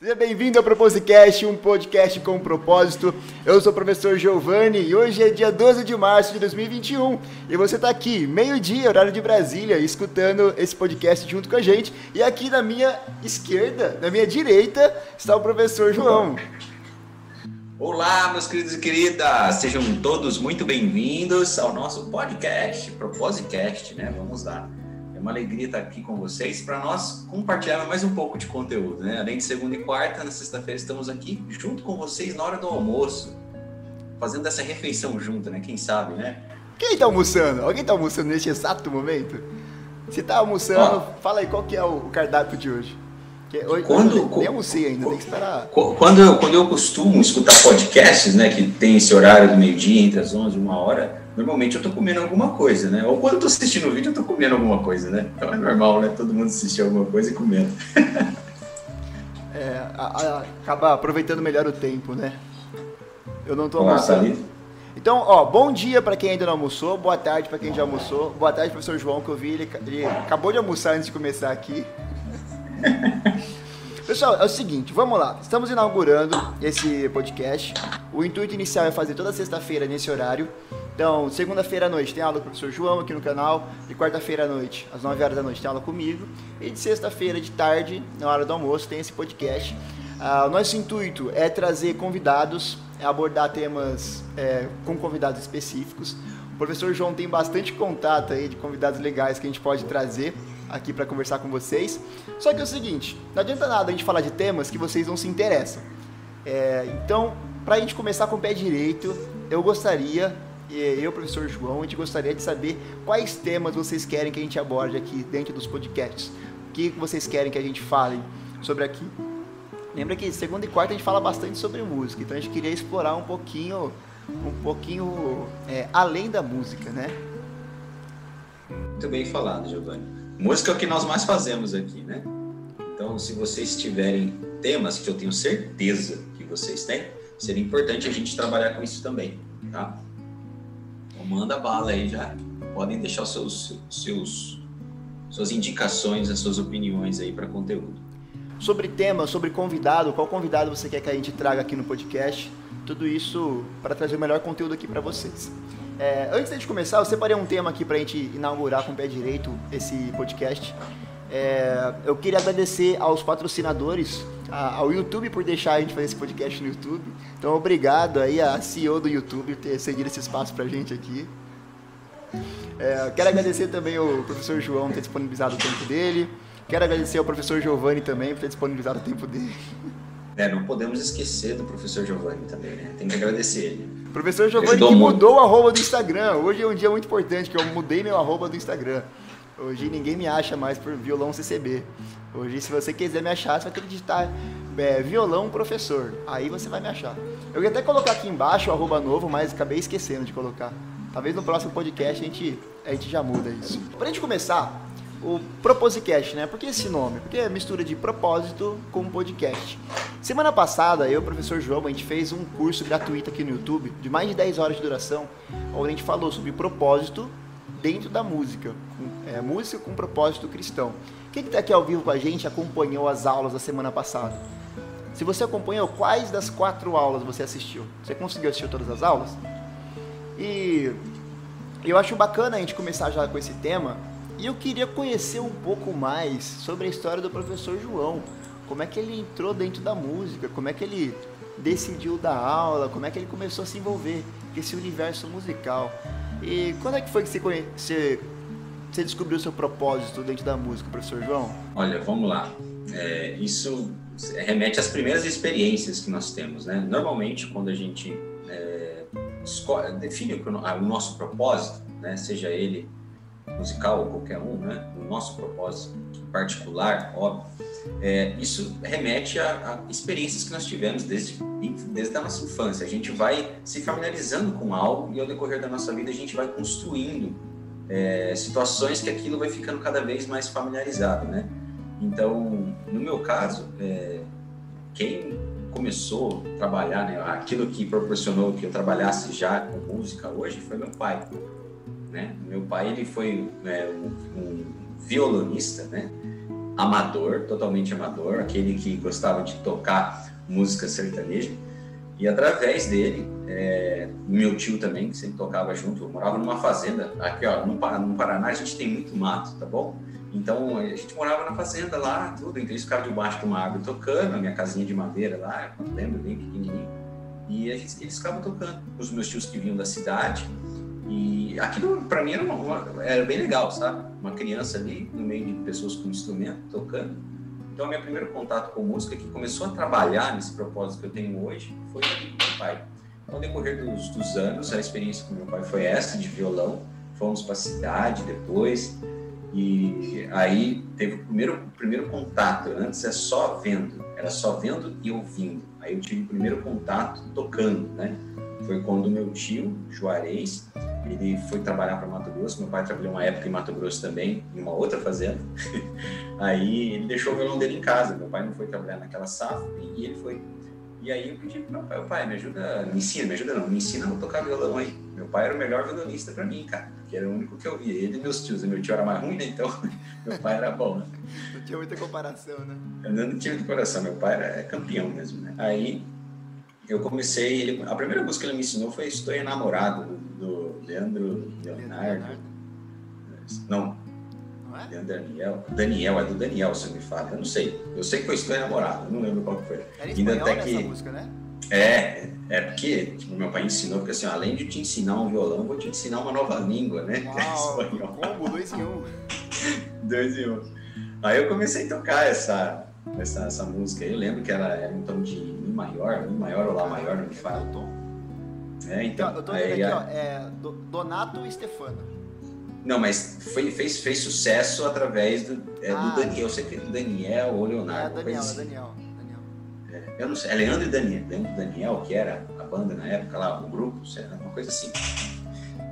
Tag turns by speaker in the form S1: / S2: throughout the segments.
S1: Seja bem-vindo ao Proposicast, um podcast com propósito. Eu sou o professor Giovanni e hoje é dia 12 de março de 2021 e você está aqui, meio-dia, horário de Brasília, escutando esse podcast junto com a gente. E aqui na minha esquerda, na minha direita, está o professor João.
S2: Olá, meus queridos e queridas, sejam todos muito bem-vindos ao nosso podcast, Proposicast, né? Vamos lá. É uma alegria estar aqui com vocês para nós compartilhar mais um pouco de conteúdo, né? Além de segunda e quarta, na sexta-feira estamos aqui junto com vocês na hora do almoço, fazendo essa refeição junto, né? Quem sabe, né?
S1: Quem está almoçando? Alguém está almoçando neste exato momento? Se está almoçando, fala aí qual que é o cardápio de hoje. Que hoje
S2: quando,
S1: nem almocei ainda, tem que esperar.
S2: Quando eu, quando eu costumo escutar podcasts, né, que tem esse horário do meio-dia, entre as 11 e uma hora, normalmente eu tô comendo alguma coisa, né? Ou quando eu tô assistindo o vídeo, eu tô comendo alguma coisa, né? Então é normal, né? Todo mundo assistir alguma coisa e comendo.
S1: é, a, a, acaba aproveitando melhor o tempo, né? Eu não tô
S2: Olá.
S1: Então, ó, bom dia para quem ainda não almoçou, boa tarde para quem já almoçou, boa tarde, professor João, que eu vi, ele, ele acabou de almoçar antes de começar aqui. Pessoal, é o seguinte, vamos lá. Estamos inaugurando esse podcast. O intuito inicial é fazer toda sexta-feira nesse horário. Então, segunda-feira à noite tem aula com o professor João aqui no canal. De quarta-feira à noite, às 9 horas da noite, tem aula comigo. E de sexta-feira de tarde, na hora do almoço, tem esse podcast. Ah, o nosso intuito é trazer convidados, é abordar temas é, com convidados específicos. O professor João tem bastante contato aí de convidados legais que a gente pode trazer aqui para conversar com vocês. Só que é o seguinte, não adianta nada a gente falar de temas que vocês não se interessam. É, então, para a gente começar com o pé direito, eu gostaria, eu, professor João, a gente gostaria de saber quais temas vocês querem que a gente aborde aqui dentro dos podcasts. O que vocês querem que a gente fale sobre aqui. Lembra que segunda e quarta a gente fala bastante sobre música, então a gente queria explorar um pouquinho, um pouquinho é, além da música, né?
S2: Muito bem falado, Giovanni. Música é o que nós mais fazemos aqui, né? Então, se vocês tiverem temas que eu tenho certeza que vocês têm, seria importante a gente trabalhar com isso também, tá? Manda bala aí já. Podem deixar seus, seus, suas indicações, as suas opiniões aí para conteúdo.
S1: Sobre tema, sobre convidado, qual convidado você quer que a gente traga aqui no podcast? Tudo isso para trazer o melhor conteúdo aqui para vocês. É, antes de começar, eu separei um tema aqui para a gente inaugurar com o pé direito esse podcast. É, eu queria agradecer aos patrocinadores, a, ao YouTube por deixar a gente fazer esse podcast no YouTube. Então, obrigado aí a CEO do YouTube por ter cedido esse espaço para a gente aqui. É, quero agradecer também ao professor João por ter disponibilizado o tempo dele. Quero agradecer ao professor Giovanni também por ter disponibilizado o tempo dele.
S2: É, não podemos esquecer do professor Giovanni também, né? Tem que agradecer ele.
S1: Professor Giovanni que mudou o arroba do Instagram. Hoje é um dia muito importante, que eu mudei meu arroba do Instagram. Hoje ninguém me acha mais por violão CCB. Hoje, se você quiser me achar, você vai ter que digitar é, violão professor. Aí você vai me achar. Eu ia até colocar aqui embaixo o arroba novo, mas acabei esquecendo de colocar. Talvez no próximo podcast a gente, a gente já muda isso. Pra gente começar, o Proposicast, né? Por que esse nome? Porque é mistura de propósito com podcast. Semana passada, eu e o professor João, a gente fez um curso gratuito aqui no YouTube, de mais de 10 horas de duração, onde a gente falou sobre propósito dentro da música. É, música com propósito cristão. Quem que está aqui ao vivo com a gente acompanhou as aulas da semana passada? Se você acompanhou, quais das quatro aulas você assistiu? Você conseguiu assistir todas as aulas? E eu acho bacana a gente começar já com esse tema, e eu queria conhecer um pouco mais sobre a história do professor João. Como é que ele entrou dentro da música, como é que ele decidiu dar aula, como é que ele começou a se envolver com esse universo musical. E quando é que foi que você. Você, descobriu o seu propósito dentro da música, professor João?
S2: Olha, vamos lá. É, isso remete às primeiras experiências que nós temos, né? Normalmente, quando a gente é, define o nosso propósito, né, seja ele musical ou qualquer um, né? O nosso propósito particular, óbvio, é, isso remete a, a, experiências que nós tivemos desde, desde a nossa infância. A gente vai se familiarizando com algo e ao decorrer da nossa vida a gente vai construindo é, situações que aquilo vai ficando cada vez mais familiarizado, né? Então, no meu caso, é, quem começou a trabalhar, né, aquilo que proporcionou que eu trabalhasse já com música hoje foi meu pai. Né? Meu pai ele foi né, um, um, violonista, né? amador, totalmente amador, aquele que gostava de tocar música sertaneja. E através dele, é, meu tio também, que sempre tocava junto, eu morava numa fazenda, aqui ó, no, no Paraná a gente tem muito mato, tá bom? Então a gente morava na fazenda lá, tudo, então eles ficavam debaixo de uma árvore tocando, a minha casinha de madeira lá, eu lembro bem pequenininho, e gente, eles ficavam tocando, os meus tios que vinham da cidade, e aquilo para mim era, uma, era bem legal, sabe? Uma criança ali, no meio de pessoas com instrumento, tocando. Então, meu primeiro contato com música, que começou a trabalhar nesse propósito que eu tenho hoje, foi com meu pai. Ao decorrer dos, dos anos, a experiência com meu pai foi essa, de violão. Fomos para a cidade depois, e aí teve o primeiro, o primeiro contato. Antes é só vendo, era só vendo e ouvindo. Aí eu tive o primeiro contato tocando, né? Foi quando meu tio, Juarez, ele foi trabalhar para Mato Grosso. Meu pai trabalhou uma época em Mato Grosso também, em uma outra fazenda. aí ele deixou o violão dele em casa. Meu pai não foi trabalhar naquela safra e ele foi. E aí eu pedi para meu pai, pai, me ajuda, me ensina, me ajuda não, me ensina a tocar violão aí. Meu pai era o melhor violonista para mim, cara, que era o único que eu via. Ele e meus tios. Meu tio era mais ruim, né? Então meu pai era bom, né?
S1: Não tinha muita comparação, né?
S2: Eu não tinha muita comparação. Meu pai era campeão mesmo, né? Aí eu comecei, ele, a primeira música que ele me ensinou foi Estou Enamorado, do, Leandro Leonardo. Leonardo. Não. Não é? Leandro Daniel. Daniel, é do Daniel, se me fala. Eu não sei. Eu sei que foi Estou Enamorado, não lembro qual que foi.
S1: Era Ainda até que música, né?
S2: É, é porque tipo, meu pai ensinou, porque assim, além de te ensinar um violão, vou te ensinar uma nova língua, né?
S1: Uau, que é espanhol. Combo, dois em um.
S2: dois em um. Aí eu comecei a tocar essa, essa, essa música. Eu lembro que ela era um tom de Mi maior, Mi maior ou Lá maior, não me fala. É, então.
S1: Eu tô vendo aqui, ó, é Donato e Stefano.
S2: Não, mas foi, fez, fez sucesso através do, é, ah, do Daniel. Eu sei que é Daniel ou Leonardo.
S1: É, Daniel, assim. é Daniel.
S2: É, eu não sei, é Leandro e Daniel. Leandro e Daniel, que era a banda na época lá, o grupo, sei lá, uma coisa assim.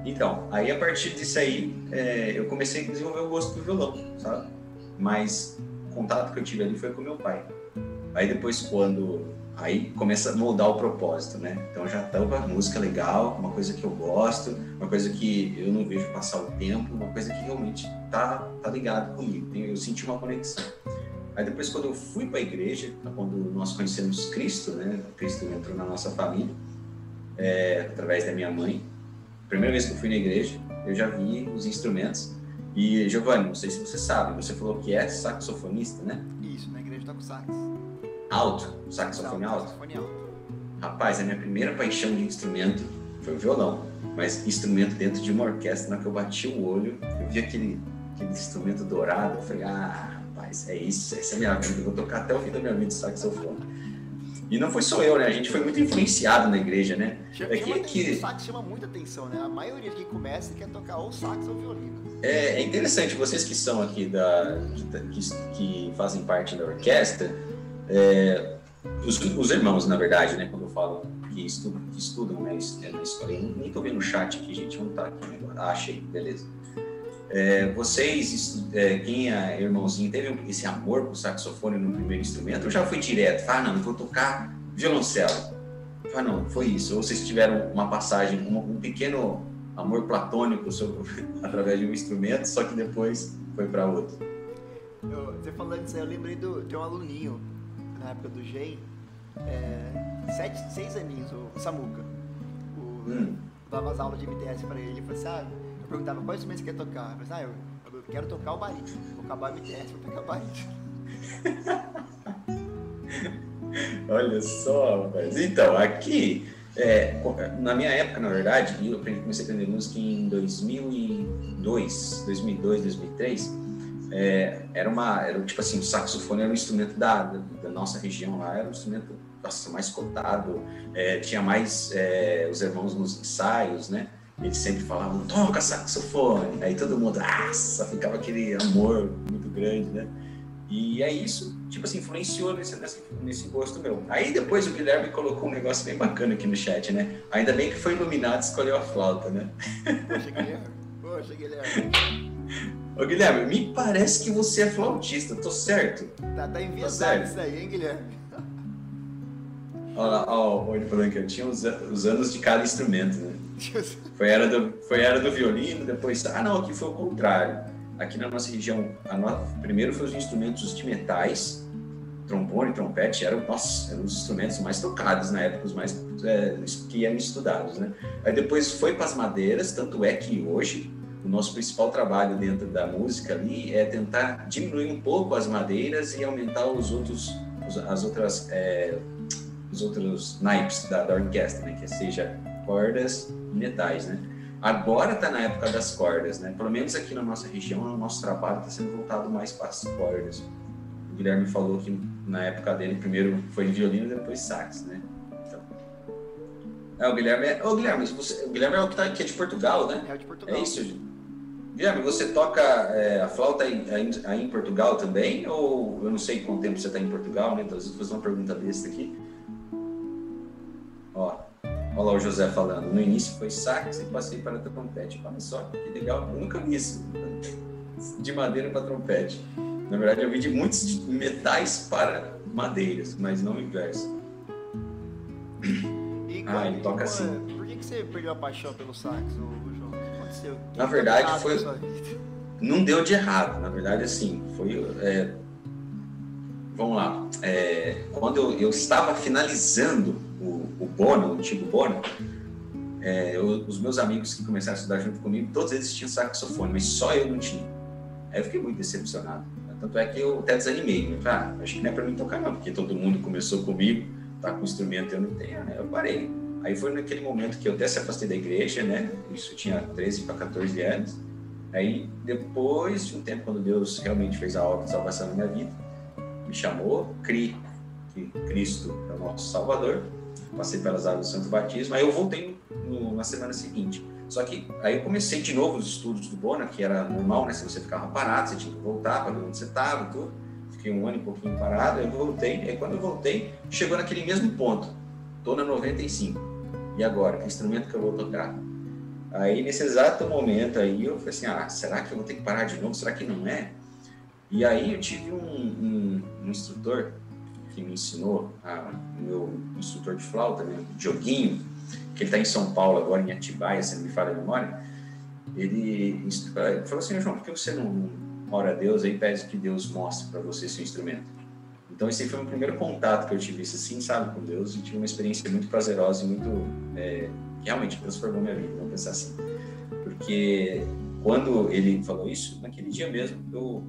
S2: Então, aí a partir disso aí, é, eu comecei a desenvolver o gosto do violão, sabe? Mas o contato que eu tive ali foi com meu pai. Aí depois, quando aí começa a moldar o propósito, né? Então já uma música legal, uma coisa que eu gosto, uma coisa que eu não vejo passar o tempo, uma coisa que realmente tá, tá ligado comigo. Eu senti uma conexão. Aí depois quando eu fui para a igreja, quando nós conhecemos Cristo, né? Cristo entrou na nossa família é, através da minha mãe. Primeira vez que eu fui na igreja, eu já vi os instrumentos. E Giovanni, não sei se você sabe, você falou que é saxofonista, né?
S1: Isso, na igreja toco sax.
S2: Alto? Saxofone alto? Rapaz, a minha primeira paixão de instrumento foi o violão. Mas instrumento dentro de uma orquestra, na que eu bati o olho, eu vi aquele, aquele instrumento dourado, eu falei, ah, rapaz, é isso, essa é a minha vida, eu vou tocar até o fim da minha vida saxofone. E não foi só eu, né? A gente foi muito influenciado na igreja, né?
S1: Chama, é que, que... O sax chama muita atenção, né? A maioria que começa quer tocar ou sax ou violino.
S2: É, é interessante, vocês que são aqui da. que, que fazem parte da orquestra, é, os, os, irmãos, na verdade, né, quando eu falo que estudam, que estudam né, é, na escola, nem estou vendo o chat aqui, gente, não tá aqui agora. Ah, achei, beleza. É, vocês, é, quem é irmãozinho, teve esse amor por saxofone no primeiro instrumento ou já foi direto? Ah, não, vou tocar violoncelo. Ah, não, foi isso. Ou vocês tiveram uma passagem, um, um pequeno amor platônico sobre, através de um instrumento, só que depois foi para outro.
S1: Eu, você falando isso aí, eu lembrei do, de um aluninho na época do GEI, é, sete, seis aninhos, o Samuca. O, hum. Dava as aulas de MTS pra ele, falei assim, ah, eu perguntava qual instrumento você quer tocar? Eu falei assim, ah, eu, eu quero tocar o barítono, vou acabar o MTS, vou pegar o barítono.
S2: Olha só, rapaz. Então, aqui, é, na minha época, na verdade, eu comecei a aprender música em 2002, 2002, 2003 é, era uma, era tipo assim, o saxofone era um instrumento da, da, nossa região lá, era um instrumento nossa, mais cotado, é, tinha mais é, os irmãos nos ensaios, né? Eles sempre falavam, toca saxofone, aí todo mundo, nossa, ficava aquele amor muito grande, né? E é isso, tipo assim, influenciou nesse, nesse gosto meu. Aí depois o Guilherme colocou um negócio bem bacana aqui no chat, né? Ainda bem que foi iluminado e escolheu a flauta, né?
S1: Poxa, Guilherme. Poxa, Guilherme.
S2: Ô Guilherme, me parece que você é flautista, tô certo?
S1: Tá, tá enviesado isso aí, hein, Guilherme?
S2: Olha lá, ó, ele falando que eu tinha os, os anos de cada instrumento, né? Foi era, do, foi era do violino, depois. Ah, não, aqui foi o contrário. aqui na nossa região, no... primeiro foi os instrumentos de metais, trombone, trompete, eram, nossa, eram os instrumentos mais tocados na época, os mais é, que eram estudados, né? Aí depois foi para as madeiras, tanto é que hoje o nosso principal trabalho dentro da música ali é tentar diminuir um pouco as madeiras e aumentar os outros, as outras, é, os outros naipes da, da orquestra, né? Que seja cordas e metais, né? Agora está na época das cordas, né? Pelo menos aqui na nossa região, o nosso trabalho está sendo voltado mais para as cordas. O Guilherme falou que na época dele primeiro foi violino, depois sax, né? Então, é, o Guilherme é, o Guilherme, você, o Guilherme é o que, tá, que é de Portugal, né?
S1: É de Portugal.
S2: É isso, Guilherme, você toca é, a flauta aí, aí, em Portugal também? Ou eu não sei quanto tempo você está em Portugal, né? Então, eu vou fazer uma pergunta besta aqui. Ó, Olha lá o José falando. No início foi sax e passei para trompete. Olha só, que legal. Eu nunca vi isso. De madeira para trompete. Na verdade, eu vi de muitos metais para madeiras, mas não o inverso.
S1: E ah, ele toca assim. Por que, que você perdeu a paixão pelo sax, João? O que aconteceu?
S2: Na verdade, foi. Não deu de errado. Na verdade, assim, foi. É... Vamos lá. É... Quando eu, eu estava finalizando o Bono, o antigo Bono, é, eu, os meus amigos que começaram a estudar junto comigo, todos eles tinham saxofone, mas só eu não tinha. Aí eu fiquei muito decepcionado. Tanto é que eu até desanimei. Né? Ah, acho que não é para mim tocar não, porque todo mundo começou comigo, tá com instrumento eu não tenho, né? Eu parei. Aí foi naquele momento que eu até se afastei da igreja, né? Isso tinha 13 para 14 anos. Aí depois de um tempo, quando Deus realmente fez a obra de salvação na minha vida, me chamou, criei que Cristo é o nosso Salvador, passei pelas águas do Santo Batismo, aí eu voltei no, na semana seguinte. Só que aí eu comecei de novo os estudos do Bona, que era normal, né? Se você ficava parado, você tinha que voltar para onde você estava, tudo. Fiquei um ano e pouquinho parado, aí eu voltei. Aí quando eu voltei, chegou naquele mesmo ponto. Tô na 95. E agora? Que instrumento que eu vou tocar? Aí nesse exato momento aí eu falei assim, ah, será que eu vou ter que parar de novo? Será que não é? E aí eu tive um, um, um instrutor que me ensinou, a, meu instrutor de flauta, né, Dioguinho, que ele está em São Paulo agora, em Atibaia, se não me falha a memória, ele falou assim, João, por que você não ora a Deus e pede que Deus mostre para você seu instrumento? Então esse foi o primeiro contato que eu tive, assim, sabe, com Deus, e tive uma experiência muito prazerosa e muito, é, realmente transformou minha vida, vamos pensar assim. Porque quando ele falou isso, naquele dia mesmo, eu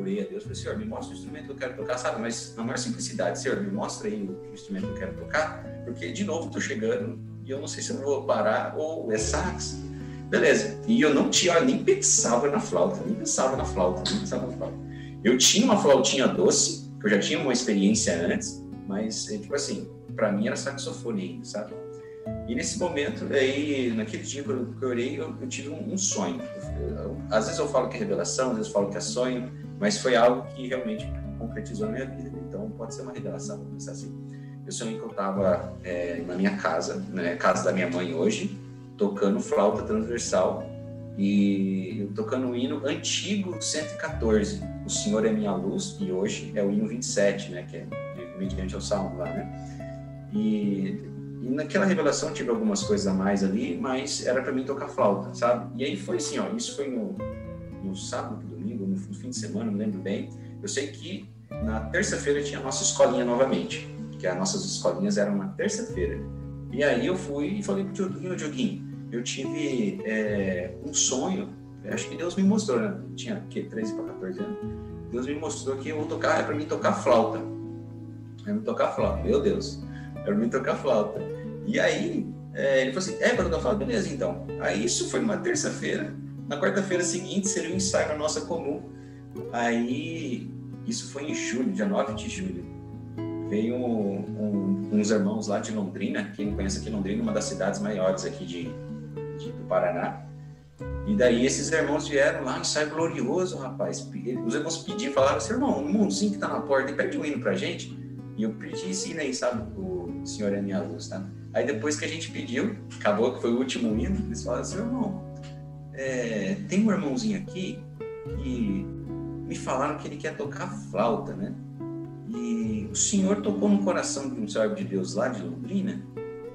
S2: orei a Deus, falei, Senhor, me mostra o instrumento que eu quero tocar, sabe? Mas na maior simplicidade, Senhor, me mostra aí o instrumento que eu quero tocar, porque de novo estou chegando e eu não sei se eu vou parar ou é sax. Beleza. E eu não tinha, olha, nem pensava na flauta, nem pensava na flauta, nem pensava na flauta. Eu tinha uma flautinha doce, eu já tinha uma experiência antes, mas, é, tipo assim, para mim era saxofone ainda, sabe? E nesse momento, aí, naquele dia que eu, orei, eu, eu tive um, um sonho. Eu, eu, às vezes eu falo que é revelação, às vezes eu falo que é sonho, mas foi algo que realmente concretizou na minha vida. Então, pode ser uma revelação, vamos pensar assim. Eu sonhei que eu estava é, na minha casa, né, casa da minha mãe hoje, tocando flauta transversal e tocando o hino antigo 114, O Senhor é Minha Luz, e hoje é o hino 27, né, que é mediante ao salmo lá, né? E, e naquela revelação tive algumas coisas a mais ali, mas era para mim tocar flauta, sabe? E aí foi assim, ó, isso foi no, no sábado, domingo, no fim de semana, não lembro bem. Eu sei que na terça-feira tinha a nossa escolinha novamente, que as nossas escolinhas eram na terça-feira. E aí eu fui e falei pro Dioguinho, Dioguinho, eu tive é, um sonho, acho que Deus me mostrou, né? tinha que 13 para 14 anos. Deus me mostrou que eu vou tocar, é para mim tocar flauta. É me tocar flauta, meu Deus, é para mim tocar flauta. E aí é, ele falou assim: é para tocar flauta, beleza então. Aí isso foi uma terça-feira. Na quarta-feira seguinte seria o um ensaio na nossa comum. Aí, isso foi em julho, dia 9 de julho. Veio um, um, uns irmãos lá de Londrina, quem não conhece aqui Londrina, uma das cidades maiores aqui de, Paraná. E daí esses irmãos vieram lá, ensaio glorioso, rapaz. Os irmãos pediram, falaram assim, irmão, um mundinho que tá na porta, pede um hino pra gente. E eu pedi hino aí, sabe? O Senhor é minha luz, tá? Aí depois que a gente pediu, acabou que foi o último hino, eles falaram assim, irmão, é, tem um irmãozinho aqui que me falaram que ele quer tocar flauta, né? E o senhor tocou no coração de um servo de Deus lá de Londrina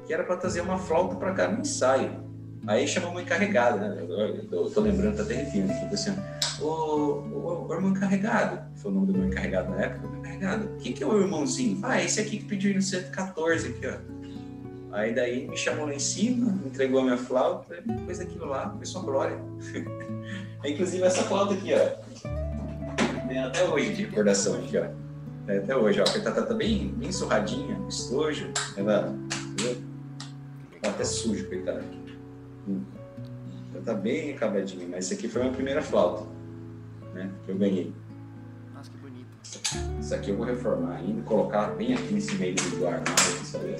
S2: que era para trazer uma flauta para cá no ensaio. Aí chamou uma encarregada, né? Eu tô lembrando, tá até arrepiando aqui, assim, o, o, o, irmão encarregado, foi o nome do meu encarregado na época, o encarregado, quem que é o irmãozinho? Ah, esse aqui que pediu no 114 aqui, ó. Aí daí me chamou lá em cima, entregou a minha flauta, depois daquilo lá, foi só glória. Inclusive essa flauta aqui, ó. Tem até hoje de recordação aqui, ó. É, até hoje, ó. Tá, tá, tá bem, bem surradinha, estojo. Ela, tá até sujo, coitada. Hum. Ela tá bem acabadinha, mas essa aqui foi a minha primeira flauta, né? Que eu ganhei.
S1: Nossa, que bonito.
S2: Isso aqui eu vou reformar ainda, colocar bem aqui nesse meio do armário, aqui, sabe?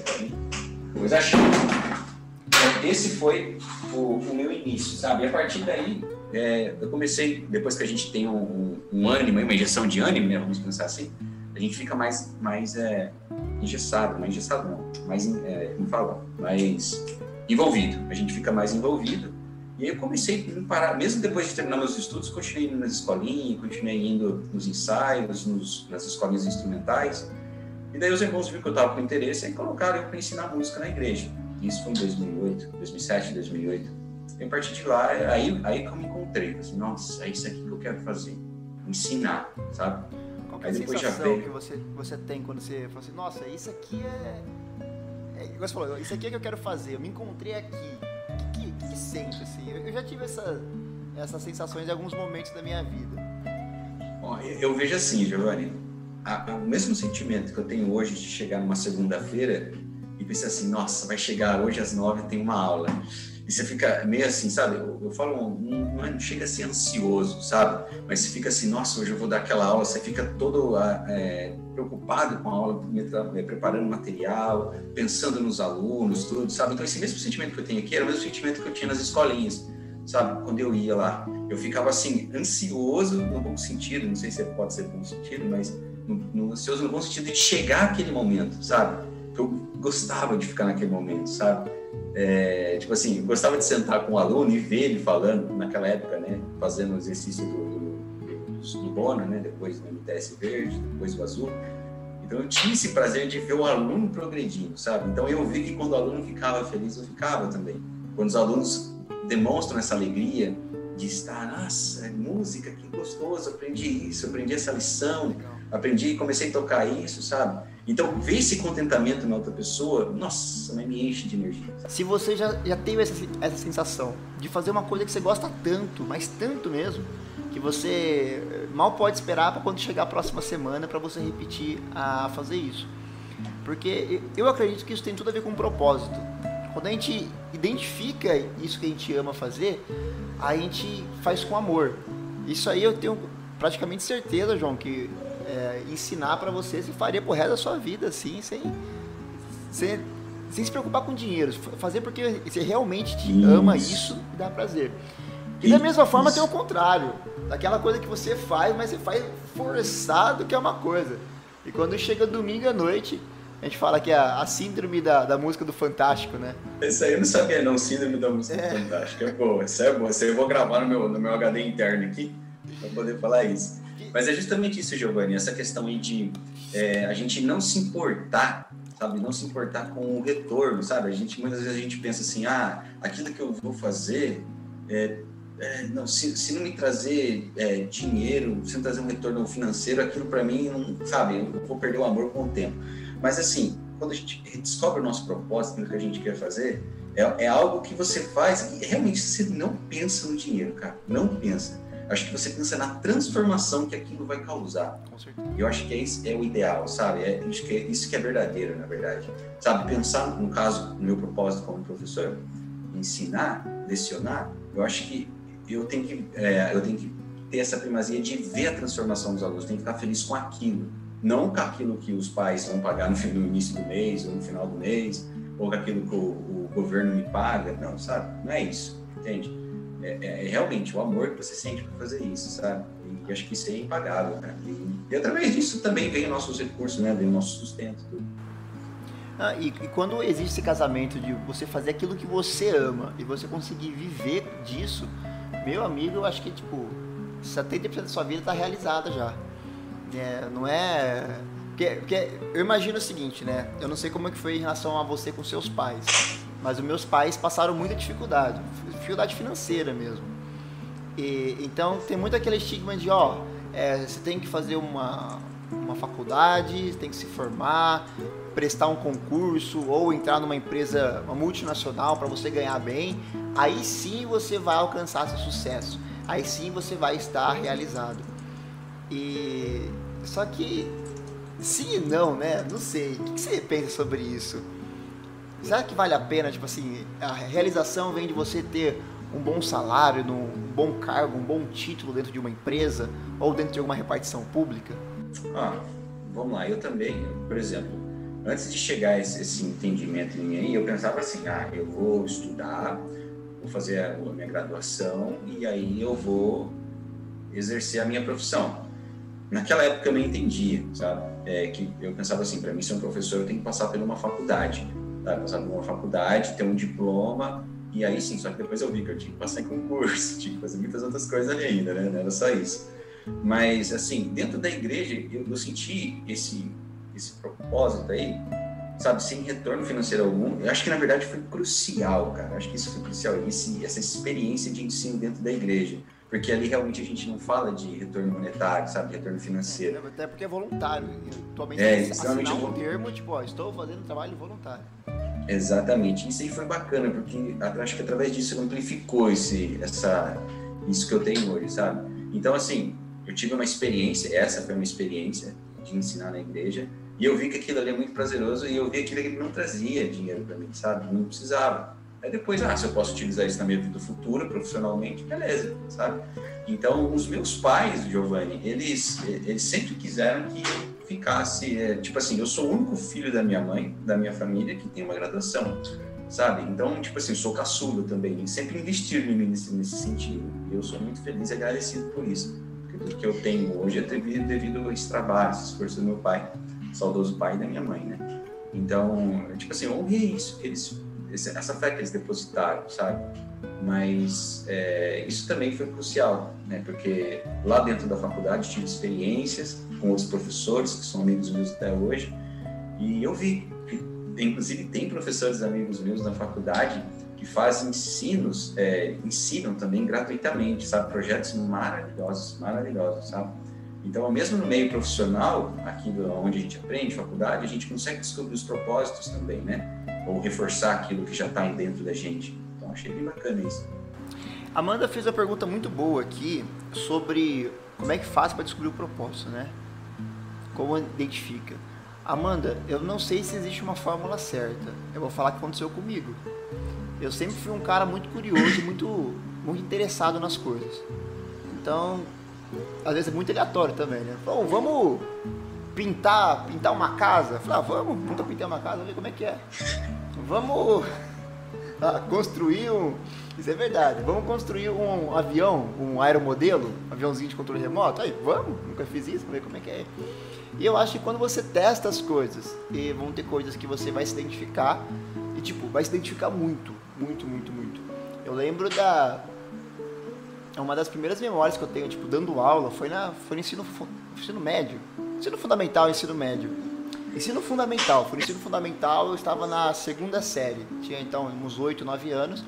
S2: Coisa chata. Então, esse foi o, o, meu início, sabe? E a partir daí, é, eu comecei, depois que a gente tem um, um, um ânimo, uma injeção de ânimo, né? Vamos pensar assim, a gente fica mais, mais é, engessado, não engessado não, mais, é, como fala, mais envolvido. A gente fica mais envolvido. E aí eu comecei a parar, mesmo depois de terminar meus estudos, continuei indo nas escolinhas, continuei indo nos ensaios, nos, nas escolinhas instrumentais. E daí os irmãos viram que eu estava com interesse e colocaram eu para ensinar música na igreja. Isso foi em 2008, 2007, 2008. E a partir de lá, aí, aí que eu me encontrei. Assim, Nossa, é isso aqui que eu quero fazer. Ensinar, sabe?
S1: Qual é a sensação que você, você tem quando você fala assim, nossa, isso aqui é... é você falou, isso aqui é que eu quero fazer, eu me encontrei aqui. O que, que, que sente, assim? Eu, já tive essa, essas sensações em alguns momentos da minha vida.
S2: Bom, eu, eu vejo assim, Giovanni, a, a, o mesmo sentimento que eu tenho hoje de chegar numa segunda-feira e pensar assim, nossa, vai chegar hoje às nove tem uma aula. E você fica meio assim, sabe? Eu, eu falo, não, não, chega a ser ansioso, sabe? Mas você fica assim, nossa, hoje eu vou dar aquela aula. Você fica todo ah, é, preocupado com a aula, é, preparando material, pensando nos alunos, tudo, sabe? Então, esse mesmo sentimento que eu tenho aqui era o mesmo sentimento que eu tinha nas escolinhas, sabe? Quando eu ia lá. Eu ficava assim, ansioso no bom sentido, não sei se pode ser bom sentido, mas no, no ansioso no bom sentido de chegar aquele momento, sabe? Eu gostava de ficar naquele momento, sabe? É, tipo assim, gostava de sentar com o aluno e ver ele falando, naquela época, né, fazendo o exercício do, do, do, Bona, né, depois do MTS verde, depois do azul. Então eu tinha esse prazer de ver o aluno progredindo, sabe? Então eu vi que quando o aluno ficava feliz, eu ficava também. Quando os alunos demonstram essa alegria de estar, nossa, é música, que gostoso, aprendi isso, aprendi essa lição, aprendi, comecei a tocar isso, sabe? Então, ver esse contentamento na outra pessoa, nossa, me enche de energia.
S1: Se você já, já teve essa, essa sensação de fazer uma coisa que você gosta tanto, mas tanto mesmo, que você eh, mal pode esperar para quando chegar a próxima semana para você repetir a fazer isso. Porque eu acredito que isso tem tudo a ver com um propósito. Quando a gente identifica isso que a gente ama fazer, a gente faz com amor. Isso aí eu tenho praticamente certeza, João, que é, ensinar para você, você faria pro resto da sua vida, assim, sem, sem, sem se preocupar com dinheiro. Fazer porque você realmente te isso. ama isso e dá prazer. E da mesma forma isso. tem o contrário. Daquela coisa que você faz, mas você faz forçado, que é uma coisa. E quando chega domingo à noite, a gente fala que é a, a síndrome da, da música do Fantástico, né?
S2: Esse aí eu não sabia não, síndrome da música é. do Fantástico. É boa, isso é boa. Isso aí eu vou gravar no meu, no meu HD interno aqui, para poder falar isso. Mas é justamente isso, Giovanni, essa questão aí de é, a gente não se importar, sabe? Não se importar com o retorno, sabe? A gente, muitas vezes a gente pensa assim, ah, aquilo que eu vou fazer, é, é, não, se, se, não me trazer é, dinheiro, se não trazer um retorno financeiro, aquilo para mim, não, sabe? Eu vou perder o amor com o tempo. Mas assim, quando a gente descobre o nosso propósito, o que a gente quer fazer, é, é algo que você faz e realmente você não pensa no dinheiro, cara. Não pensa Acho que você pensa na transformação que aquilo vai causar. Certeza. Eu acho que é, isso, é o ideal, sabe? É, acho que é isso que é verdadeiro, na verdade. Sabe, pensar, no caso, no meu propósito como professor, ensinar, lecionar, eu acho que eu tenho que, é, eu tenho que ter essa primazia de ver a transformação dos alunos, tenho que ficar feliz com aquilo, não com aquilo que os pais vão pagar no, no início do mês ou no final do mês, ou com aquilo que o, o governo me paga, não, sabe? Não é isso, entende? É, é, é, realmente o amor que você sente por fazer isso, sabe? E acho que isso é impagável, né? E, e através disso também vem nossos recursos, né? Vem o nosso sustento. Tudo.
S1: Ah, e, e, quando existe esse casamento de você fazer aquilo que você ama e você conseguir viver disso, meu amigo, eu acho que tipo 70% da sua vida está realizada já. É, não é porque, porque, eu imagino o seguinte, né? Eu não sei como é que foi em relação a você com seus pais, mas os meus pais passaram muita dificuldade, dificuldade financeira mesmo. E, então tem muito aquele estigma de, ó, é, você tem que fazer uma, uma faculdade, tem que se formar, prestar um concurso ou entrar numa empresa, uma multinacional para você ganhar bem, aí sim você vai alcançar seu sucesso. Aí sim você vai estar realizado. E só que sim e não, né? Não sei. O que você pensa sobre isso? Será que vale a pena, tipo assim, a realização vem de você ter um bom salário, um bom cargo, um bom título dentro de uma empresa ou dentro de alguma repartição pública?
S2: Ah, vamos lá. Eu também, por exemplo, antes de chegar esse, esse entendimento em mim eu pensava assim, ah, eu vou estudar, vou fazer a minha graduação e aí eu vou exercer a minha profissão. Naquela época eu não entendia, sabe? É, que eu pensava assim, para mim ser um professor eu tenho que passar por uma faculdade, tá? passar por uma faculdade, ter um diploma e aí sim, só que depois eu vi que eu tinha que passar em concurso, tinha que fazer muitas outras coisas ali ainda, né? Não era só isso. Mas, assim, dentro da igreja, eu, eu senti esse, esse propósito aí, sabe, sem retorno financeiro algum. Eu acho que, na verdade, foi crucial, cara. Eu acho que isso foi crucial, esse, essa experiência de ensino dentro da igreja. Porque ali realmente a gente não fala de retorno monetário, sabe, de retorno financeiro.
S1: Até porque é voluntário. Atualmente, é, assinar um termo, tipo, ó, estou fazendo trabalho voluntário.
S2: Exatamente. Isso aí foi bacana, porque acho que através disso amplificou esse, essa, isso que eu tenho hoje, sabe? Então, assim, eu tive uma experiência, essa foi uma experiência de ensinar na igreja, e eu vi que aquilo ali é muito prazeroso, e eu vi aquilo que não trazia dinheiro para mim, sabe? Não precisava. Aí depois, ah, se eu posso utilizar isso na minha vida futura, profissionalmente, beleza, sabe? Então, os meus pais, Giovanni, eles, eles sempre quiseram que ficasse, é, tipo assim, eu sou o único filho da minha mãe, da minha família, que tem uma graduação, sabe? Então, tipo assim, eu sou caçula também, e sempre investiram em mim nesse, nesse sentido. E eu sou muito feliz e agradecido por isso. Porque tudo que eu tenho hoje é devido, devido a esse trabalho, esse esforço do meu pai, saudoso pai da minha mãe, né? Então, tipo assim, eu honrei isso, eles essa fé que eles depositaram, sabe? Mas é, isso também foi crucial, né? Porque lá dentro da faculdade tive experiências com outros professores que são amigos meus até hoje e eu vi inclusive, tem professores amigos meus na faculdade que fazem ensinos, é, ensinam também gratuitamente, sabe? Projetos maravilhosos, maravilhosos, sabe? Então, mesmo no meio profissional, aqui onde a gente aprende, faculdade, a gente consegue descobrir os propósitos também, né? Ou reforçar aquilo que já está dentro da gente. Então achei bem bacana isso.
S1: Amanda fez uma pergunta muito boa aqui sobre como é que faz para descobrir o propósito, né? Como identifica. Amanda, eu não sei se existe uma fórmula certa. Eu vou falar o que aconteceu comigo. Eu sempre fui um cara muito curioso, muito, muito interessado nas coisas. Então, às vezes é muito aleatório também, né? Bom, vamos pintar, pintar uma casa. Falei, ah, vamos, nunca pintei uma casa, ver como é que é. Vamos ah, construir um. Isso é verdade. Vamos construir um avião, um aeromodelo, um aviãozinho de controle remoto. Aí, vamos, nunca fiz isso, vamos ver como é que é. E eu acho que quando você testa as coisas, e vão ter coisas que você vai se identificar, e tipo, vai se identificar muito, muito, muito, muito. Eu lembro da. Uma das primeiras memórias que eu tenho, tipo, dando aula, foi, na, foi no ensino, ensino médio Ensino fundamental, ensino médio. Ensino fundamental, por ensino fundamental eu estava na segunda série, tinha então uns 8, 9 anos.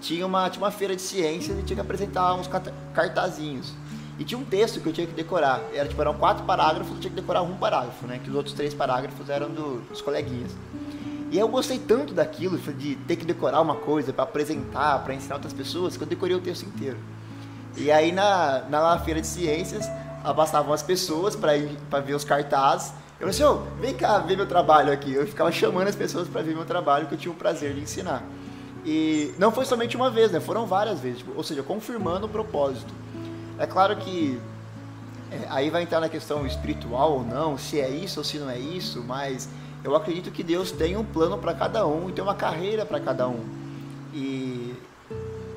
S1: Tinha uma, tinha uma feira de ciências e tinha que apresentar uns cartazinhos. E tinha um texto que eu tinha que decorar. Era, tipo, eram quatro parágrafos, eu tinha que decorar um parágrafo, né? Que os outros três parágrafos eram do, dos coleguinhas. E eu gostei tanto daquilo, de ter que decorar uma coisa para apresentar, para ensinar outras pessoas, que eu decorei o texto inteiro. E aí na, na feira de ciências, abastavam as pessoas para ir para ver os cartazes. Eu falei assim, oh, vem cá ver meu trabalho aqui. Eu ficava chamando as pessoas para ver meu trabalho, que eu tinha o prazer de ensinar. E não foi somente uma vez, né? Foram várias vezes, tipo, ou seja, confirmando o propósito. É claro que é, aí vai entrar na questão espiritual ou não, se é isso ou se não é isso, mas eu acredito que Deus tem um plano para cada um e tem uma carreira para cada um. E,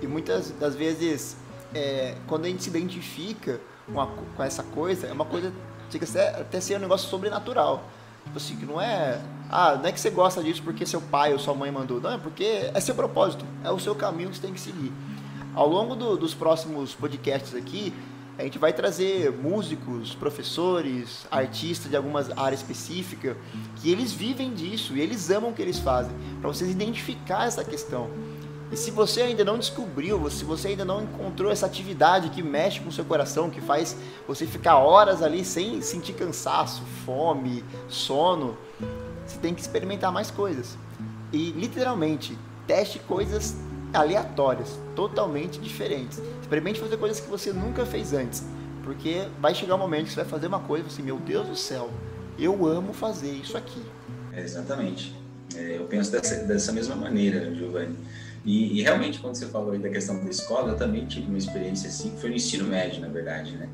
S1: e muitas das vezes, é, quando a gente se identifica com, a, com essa coisa, é uma coisa, chega até ser um negócio sobrenatural. Tipo assim, que não é. Ah, não é que você gosta disso porque seu pai ou sua mãe mandou. Não, é porque é seu propósito, é o seu caminho que você tem que seguir. Ao longo do, dos próximos podcasts aqui, a gente vai trazer músicos, professores, artistas de algumas áreas específicas que eles vivem disso e eles amam o que eles fazem, para vocês identificar essa questão. E se você ainda não descobriu, se você ainda não encontrou essa atividade que mexe com o seu coração, que faz você ficar horas ali sem sentir cansaço, fome, sono, você tem que experimentar mais coisas. E literalmente, teste coisas aleatórias, totalmente diferentes. Experimente fazer coisas que você nunca fez antes, porque vai chegar um momento que você vai fazer uma coisa e você, meu Deus do céu, eu amo fazer isso aqui.
S2: É, exatamente. É, eu penso dessa, dessa mesma maneira, Giovanni. E, e, realmente, quando você falou aí da questão da escola, eu também tive uma experiência assim, foi no ensino médio, na verdade, né?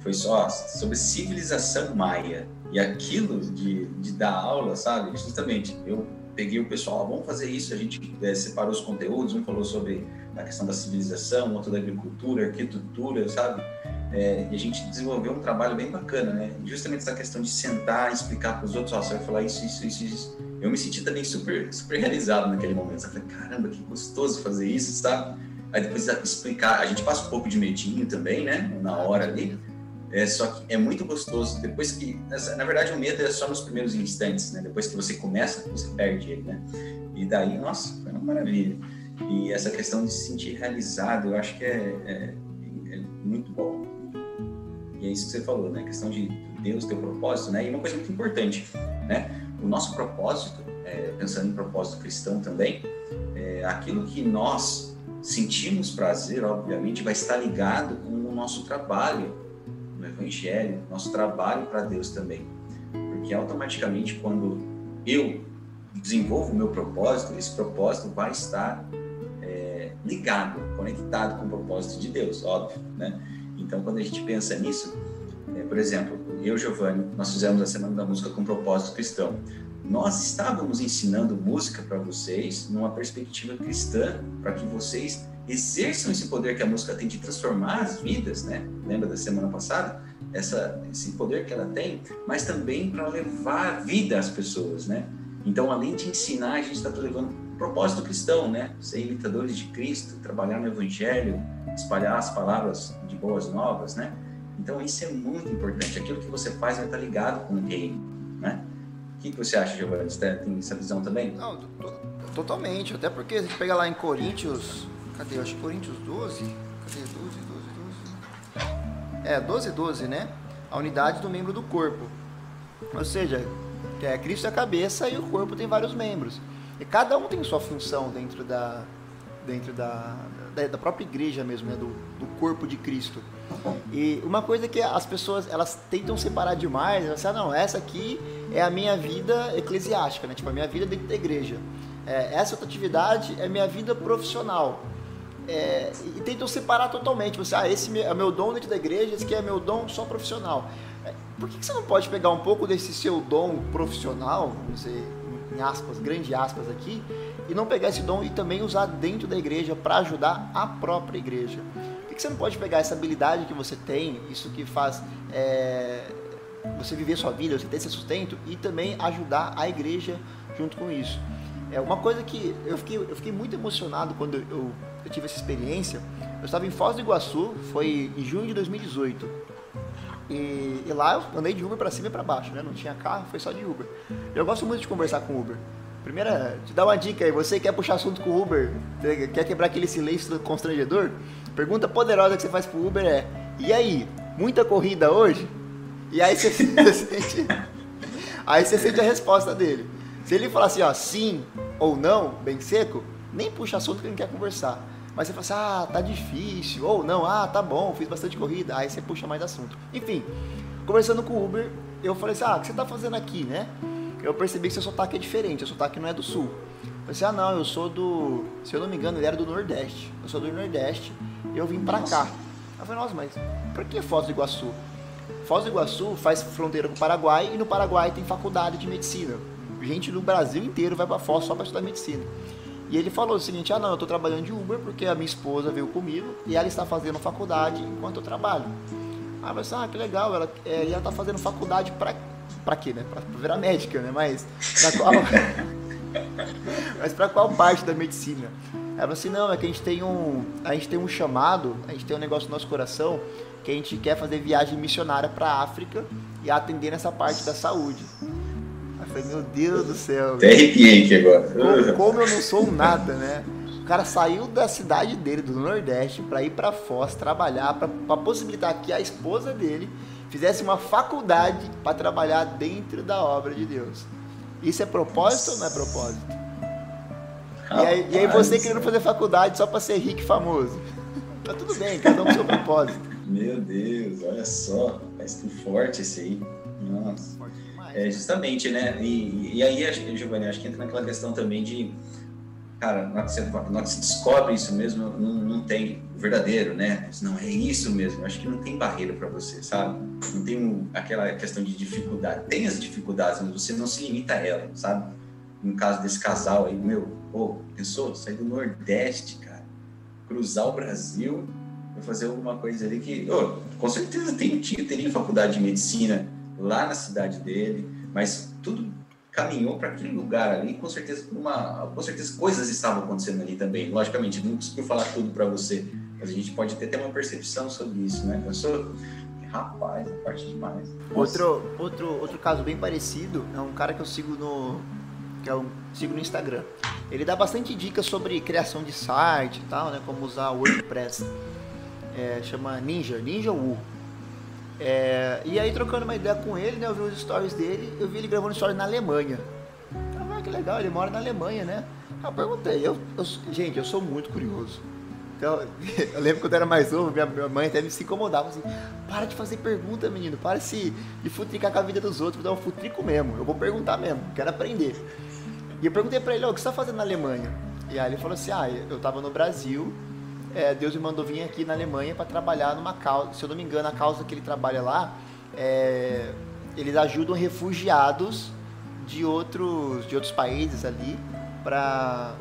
S2: Foi só sobre civilização maia. E aquilo de, de dar aula, sabe? Justamente, eu peguei o pessoal, ah, vamos fazer isso, a gente é, separou os conteúdos, um falou sobre a questão da civilização, outro da agricultura, arquitetura, sabe? É, e a gente desenvolveu um trabalho bem bacana, né? Justamente essa questão de sentar explicar para os outros, ó, você vai falar isso, isso, isso, isso. Eu me senti também super, super realizado naquele momento. Eu falei, caramba, que gostoso fazer isso, sabe? Aí depois explicar, a gente passa um pouco de medinho também, né? Na hora ali. É, só que é muito gostoso depois que, na verdade, o medo é só nos primeiros instantes, né? Depois que você começa, você perde ele, né? E daí, nossa, foi uma maravilha. E essa questão de se sentir realizado, eu acho que é, é, é muito bom. E é isso que você falou, né? A questão de Deus ter o propósito, né? E uma coisa muito importante, né? O nosso propósito, é, pensando em propósito cristão também, é aquilo que nós sentimos prazer, obviamente, vai estar ligado com o nosso trabalho no Evangelho, nosso trabalho para Deus também. Porque automaticamente, quando eu desenvolvo o meu propósito, esse propósito vai estar é, ligado, conectado com o propósito de Deus, óbvio, né? Então, quando a gente pensa nisso, por exemplo, eu Giovanni, nós fizemos a Semana da Música com propósito cristão. Nós estávamos ensinando música para vocês numa perspectiva cristã, para que vocês exerçam esse poder que a música tem de transformar as vidas, né? Lembra da semana passada? Essa, esse poder que ela tem, mas também para levar vida às pessoas, né? Então, além de ensinar, a gente está levando propósito cristão, né? Ser imitadores de Cristo, trabalhar no Evangelho, espalhar as palavras de boas novas, né? Então, isso é muito importante. Aquilo que você faz vai estar ligado com o reino, né? O que, você acha, Giovanni? Você tem essa visão também?
S1: Não, totalmente. Até porque a gente pega lá em Coríntios Cadê? Eu acho que Coríntios 12. Cadê? 12, 12, 12. É, 12, 12, né? A unidade do membro do corpo. Ou seja, é, Cristo é a cabeça e o corpo tem vários membros. E cada um tem sua função dentro da, dentro da, da, da própria igreja mesmo, né? do, do corpo de Cristo. E uma coisa que as pessoas elas tentam separar demais, elas falam, ah, não, essa aqui é a minha vida eclesiástica, né? tipo a minha vida dentro da igreja. É, essa outra atividade é minha vida profissional é, e tentam separar totalmente. Você, ah, esse é meu dom dentro da igreja, esse aqui é meu dom só profissional. É, por que, que você não pode pegar um pouco desse seu dom profissional, vamos dizer, em aspas, grande aspas aqui, e não pegar esse dom e também usar dentro da igreja para ajudar a própria igreja? Por que, você não pode pegar essa habilidade que você tem, isso que faz é, você viver sua vida, você ter esse sustento, e também ajudar a igreja junto com isso? É uma coisa que eu fiquei, eu fiquei muito emocionado quando eu, eu tive essa experiência. Eu estava em Foz do Iguaçu, foi em junho de 2018. E, e lá eu andei de Uber para cima e para baixo, né? Não tinha carro, foi só de Uber. Eu gosto muito de conversar com Uber. Primeira, te dar uma dica aí, você quer puxar assunto com o Uber, quer quebrar aquele silêncio constrangedor? Pergunta poderosa que você faz pro Uber é: "E aí, muita corrida hoje?" E aí você sente Aí você sente a resposta dele. Se ele falar assim, ó, sim ou não, bem seco, nem puxa assunto que ele não quer conversar. Mas você fala assim, ah, tá difícil, ou não, ah, tá bom, fiz bastante corrida, aí você puxa mais assunto. Enfim, conversando com o Uber, eu falei assim, ah, o que você tá fazendo aqui, né? Eu percebi que seu sotaque é diferente, seu sotaque não é do sul. Eu falei assim, ah, não, eu sou do, se eu não me engano, ele era do Nordeste. Eu sou do Nordeste, e eu vim pra cá. Eu falei, nossa, mas por que Foz do Iguaçu? Foz do Iguaçu faz fronteira com o Paraguai, e no Paraguai tem faculdade de medicina gente do Brasil inteiro vai para Foz só para estudar medicina. E ele falou o seguinte: ah, não, eu estou trabalhando de Uber porque a minha esposa veio comigo e ela está fazendo faculdade enquanto eu trabalho. Aí eu falei assim: ah, que legal, ela é, ela está fazendo faculdade para para quê, né? Para virar médica, né? Mas para qual, mas para qual parte da medicina? Ela falou assim: não, é que a gente tem um, a gente tem um chamado, a gente tem um negócio no nosso coração que a gente quer fazer viagem missionária para a África e atender nessa parte da saúde falei, meu Deus do céu.
S2: Até arrepiei aqui agora.
S1: Como, como, eu não sou um nada, né? O cara saiu da cidade dele, do Nordeste, para ir para Foz trabalhar, para possibilitar que a esposa dele fizesse uma faculdade para trabalhar dentro da obra de Deus. Isso é propósito ou não é propósito? E aí, e aí, você querendo fazer faculdade só para ser rico e famoso. Tá tudo bem, cada um com seu propósito.
S2: Meu Deus, olha só, parece que forte esse aí. Nossa. É, justamente, né? E, e aí, Giovanni, acho que entra naquela questão também de cara, na hora que você, na hora que você descobre isso mesmo, não, não tem verdadeiro, né? Não, é isso mesmo. Acho que não tem barreira para você, sabe? Não tem aquela questão de dificuldade. Tem as dificuldades, mas você não se limita a ela, sabe? No caso desse casal aí, meu, pô, pensou? Sair do Nordeste, cara, cruzar o Brasil para fazer alguma coisa ali que, oh, com certeza tem, tinha, teria faculdade de medicina lá na cidade dele, mas tudo caminhou para aquele lugar ali, com certeza uma, com certeza coisas estavam acontecendo ali também. Logicamente, não conseguiu falar tudo para você, mas a gente pode ter até uma percepção sobre isso, né? Pensou? Rapaz, é parte demais.
S1: Outro, outro, outro caso bem parecido é um cara que eu sigo no que eu sigo no Instagram. Ele dá bastante dicas sobre criação de site e tal, né? Como usar o WordPress. É, chama Ninja, Ninja U. É, e aí, trocando uma ideia com ele, né, eu vi os stories dele, eu vi ele gravando stories na Alemanha. Ah, que legal, ele mora na Alemanha, né? Eu perguntei, eu, eu, gente, eu sou muito curioso. Então, eu lembro quando eu era mais novo, minha, minha mãe até me se incomodava assim: para de fazer pergunta, menino, para de, de futricar com a vida dos outros, vou dar um futrico mesmo, eu vou perguntar mesmo, quero aprender. E eu perguntei pra ele: oh, o que você tá fazendo na Alemanha? E aí ele falou assim: ah, eu tava no Brasil é, Deus me mandou vir aqui na Alemanha para trabalhar numa causa. Se eu não me engano, a causa que ele trabalha lá, é, eles ajudam refugiados de outros, de outros países ali para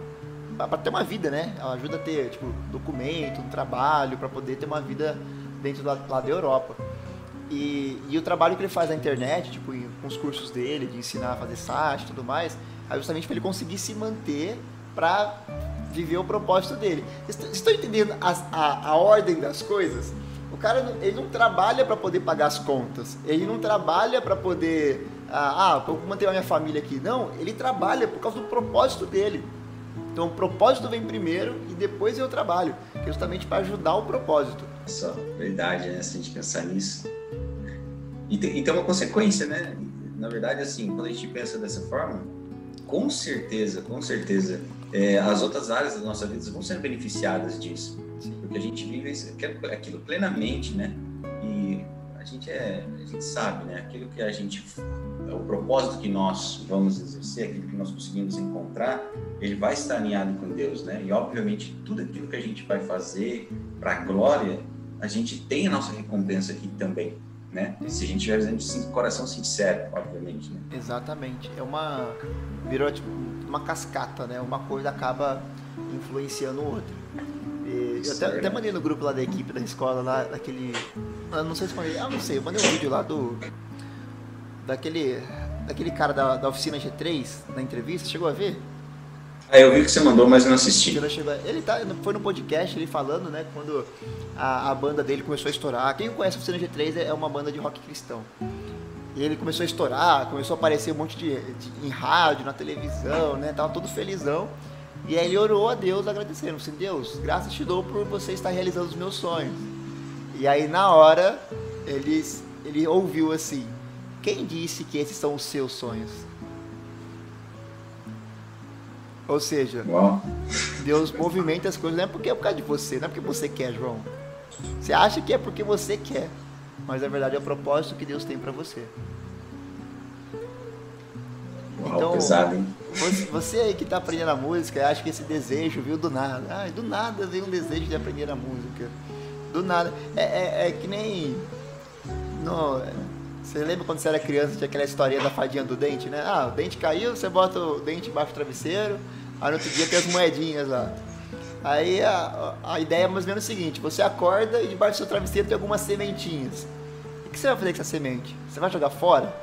S1: para ter uma vida, né? Ajuda a ter tipo documento, um trabalho para poder ter uma vida dentro da, lá da Europa. E, e o trabalho que ele faz na internet, tipo, com os cursos dele, de ensinar a fazer site e tudo mais, é justamente para ele conseguir se manter para viver o propósito dele. Estão entendendo a, a, a, ordem das coisas? O cara ele não trabalha para poder pagar as contas, ele não trabalha para poder ah, ah, manter a minha família aqui. Não, ele trabalha por causa do propósito dele. Então o propósito vem primeiro e depois eu trabalho, é justamente para ajudar o propósito.
S2: Só, verdade, né? Se a gente pensar nisso. E tem, e tem uma consequência, né? Na verdade, assim, quando a gente pensa dessa forma, com certeza, com certeza, é, as outras áreas da nossa vida vão ser beneficiadas disso. Porque a gente vive aquilo plenamente, né? E a gente, é, a gente sabe, né? Aquilo que a gente. O propósito que nós vamos exercer, aquilo que nós conseguimos encontrar, ele vai estar alinhado com Deus, né? E, obviamente, tudo aquilo que a gente vai fazer para a glória, a gente tem a nossa recompensa aqui também né? Se a gente estiver fazendo de coração sincero, obviamente, né?
S1: Exatamente. É uma virou tipo uma cascata, né? Uma coisa acaba influenciando outra. E eu até, até, mandei no grupo lá da equipe da escola lá, daquele, eu não sei se mandei, ah, não sei, eu mandei um vídeo lá do daquele daquele cara da, da oficina G3 na entrevista, chegou a ver?
S2: Ah, eu vi que você mandou, mas não assisti.
S1: Ele tá, foi no podcast, ele falando, né, quando a, a banda dele começou a estourar. Quem conhece o Oficina G3 é uma banda de rock cristão. E ele começou a estourar, começou a aparecer um monte de, de em rádio, na televisão, né, tava todo felizão. E aí ele orou a Deus agradecendo, assim, Deus, graças te dou por você estar realizando os meus sonhos. E aí na hora, ele, ele ouviu assim, quem disse que esses são os seus sonhos? Ou seja, Uau. Deus movimenta as coisas, não é porque é por causa de você, não é porque você quer, João. Você acha que é porque você quer, mas na verdade é o propósito que Deus tem para você.
S2: Uau, então, pesado, hein?
S1: Você, aí que está aprendendo a música, acha que esse desejo viu do nada. Ah, do nada veio um desejo de aprender a música. Do nada. É, é, é que nem. No, você lembra quando você era criança, tinha aquela historinha da fadinha do dente, né? Ah, o dente caiu, você bota o dente embaixo do travesseiro, Aí no outro dia tem as moedinhas lá. Aí a, a ideia é mais ou menos o seguinte: você acorda e debaixo do seu travesseiro tem algumas sementinhas. O que você vai fazer com essa semente? Você vai jogar fora?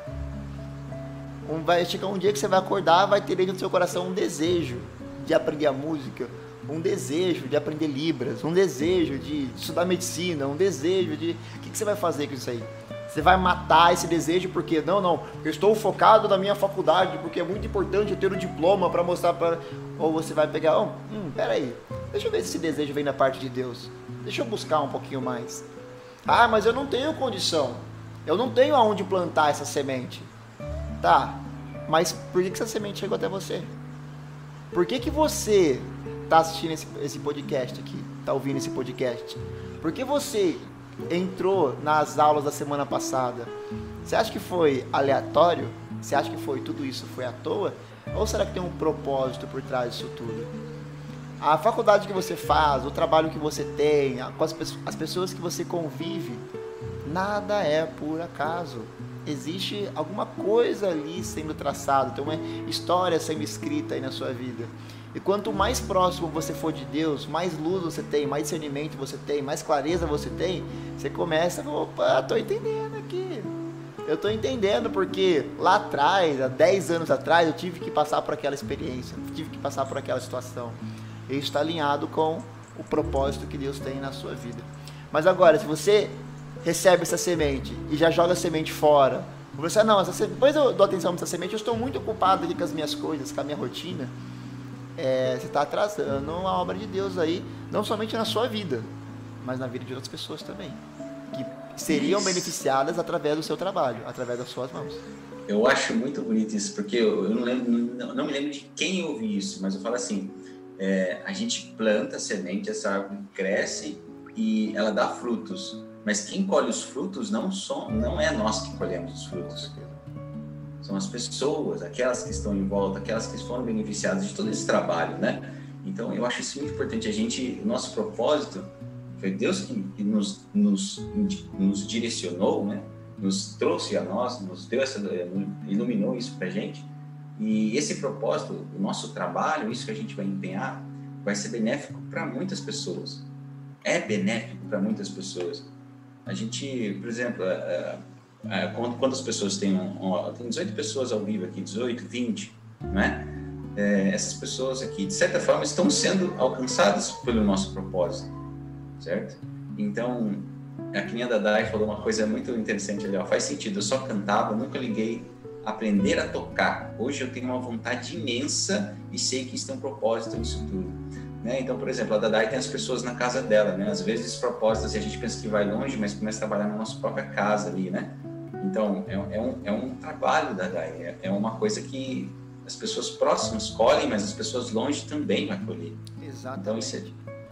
S1: Um, vai chegar um dia que você vai acordar, vai ter dentro do seu coração um desejo de aprender a música, um desejo de aprender Libras, um desejo de estudar medicina, um desejo de. O que, que você vai fazer com isso aí? Você vai matar esse desejo porque não, não, eu estou focado na minha faculdade porque é muito importante eu ter o um diploma para mostrar para ou você vai pegar, oh, hum, peraí, Deixa eu ver se esse desejo vem da parte de Deus. Deixa eu buscar um pouquinho mais. Ah, mas eu não tenho condição. Eu não tenho aonde plantar essa semente. Tá, mas por que, essa semente chegou até você? Por que, que você está assistindo esse, esse podcast aqui? Está ouvindo esse podcast? Por que você entrou nas aulas da semana passada? Você acha que foi aleatório? Você acha que foi tudo isso foi à toa? Ou será que tem um propósito por trás disso tudo? A faculdade que você faz, o trabalho que você tem, as pessoas que você convive, nada é por acaso existe alguma coisa ali sendo traçada, tem uma história sendo escrita aí na sua vida. E quanto mais próximo você for de Deus, mais luz você tem, mais discernimento você tem, mais clareza você tem, você começa, opa, tô entendendo aqui. Eu tô entendendo porque lá atrás, há 10 anos atrás, eu tive que passar por aquela experiência, tive que passar por aquela situação. Isso está alinhado com o propósito que Deus tem na sua vida. Mas agora, se você recebe essa semente e já joga a semente fora. Você, não, essa, depois eu dou atenção para essa semente, eu estou muito ocupado aqui com as minhas coisas, com a minha rotina. É, você está atrasando a obra de Deus aí, não somente na sua vida, mas na vida de outras pessoas também, que seriam isso. beneficiadas através do seu trabalho, através das suas mãos.
S2: Eu acho muito bonito isso, porque eu, não, lembro, não, não, me lembro de quem ouvi isso, mas eu falo assim: é, a gente planta a semente, essa árvore cresce e ela dá frutos. Mas quem colhe os frutos não, são, não é nós que colhemos os frutos. São as pessoas, aquelas que estão em volta, aquelas que foram beneficiadas de todo esse trabalho, né? Então, eu acho isso muito importante. A gente, o nosso propósito foi Deus que, nos, nos, nos direcionou, né? Nos trouxe a nós, nos deu essa, iluminou isso para gente. E esse propósito, o nosso trabalho, isso que a gente vai empenhar, vai ser benéfico para muitas pessoas. É benéfico para muitas pessoas. A gente, por exemplo, é, quantas pessoas tem? Tem 18 pessoas ao vivo aqui, 18, 20, né? É, essas pessoas aqui, de certa forma, estão sendo alcançadas pelo nosso propósito, certo? Então, a Kininha da Dai falou uma coisa muito interessante ali, ó, faz sentido, eu só cantava, nunca liguei aprender a tocar. Hoje eu tenho uma vontade imensa e sei que isso tem um propósito nisso tudo. Né? Então, por exemplo, a Dadai tem as pessoas na casa dela, né? Às vezes propostas e a gente pensa que vai longe, mas começa a trabalhar na nossa própria casa ali, né? Então, é, é um, é um trabalho da Dadai, é, é uma coisa que as pessoas próximas colhem, mas as pessoas longe também vai colher.
S1: Exatamente.
S2: Então, isso é,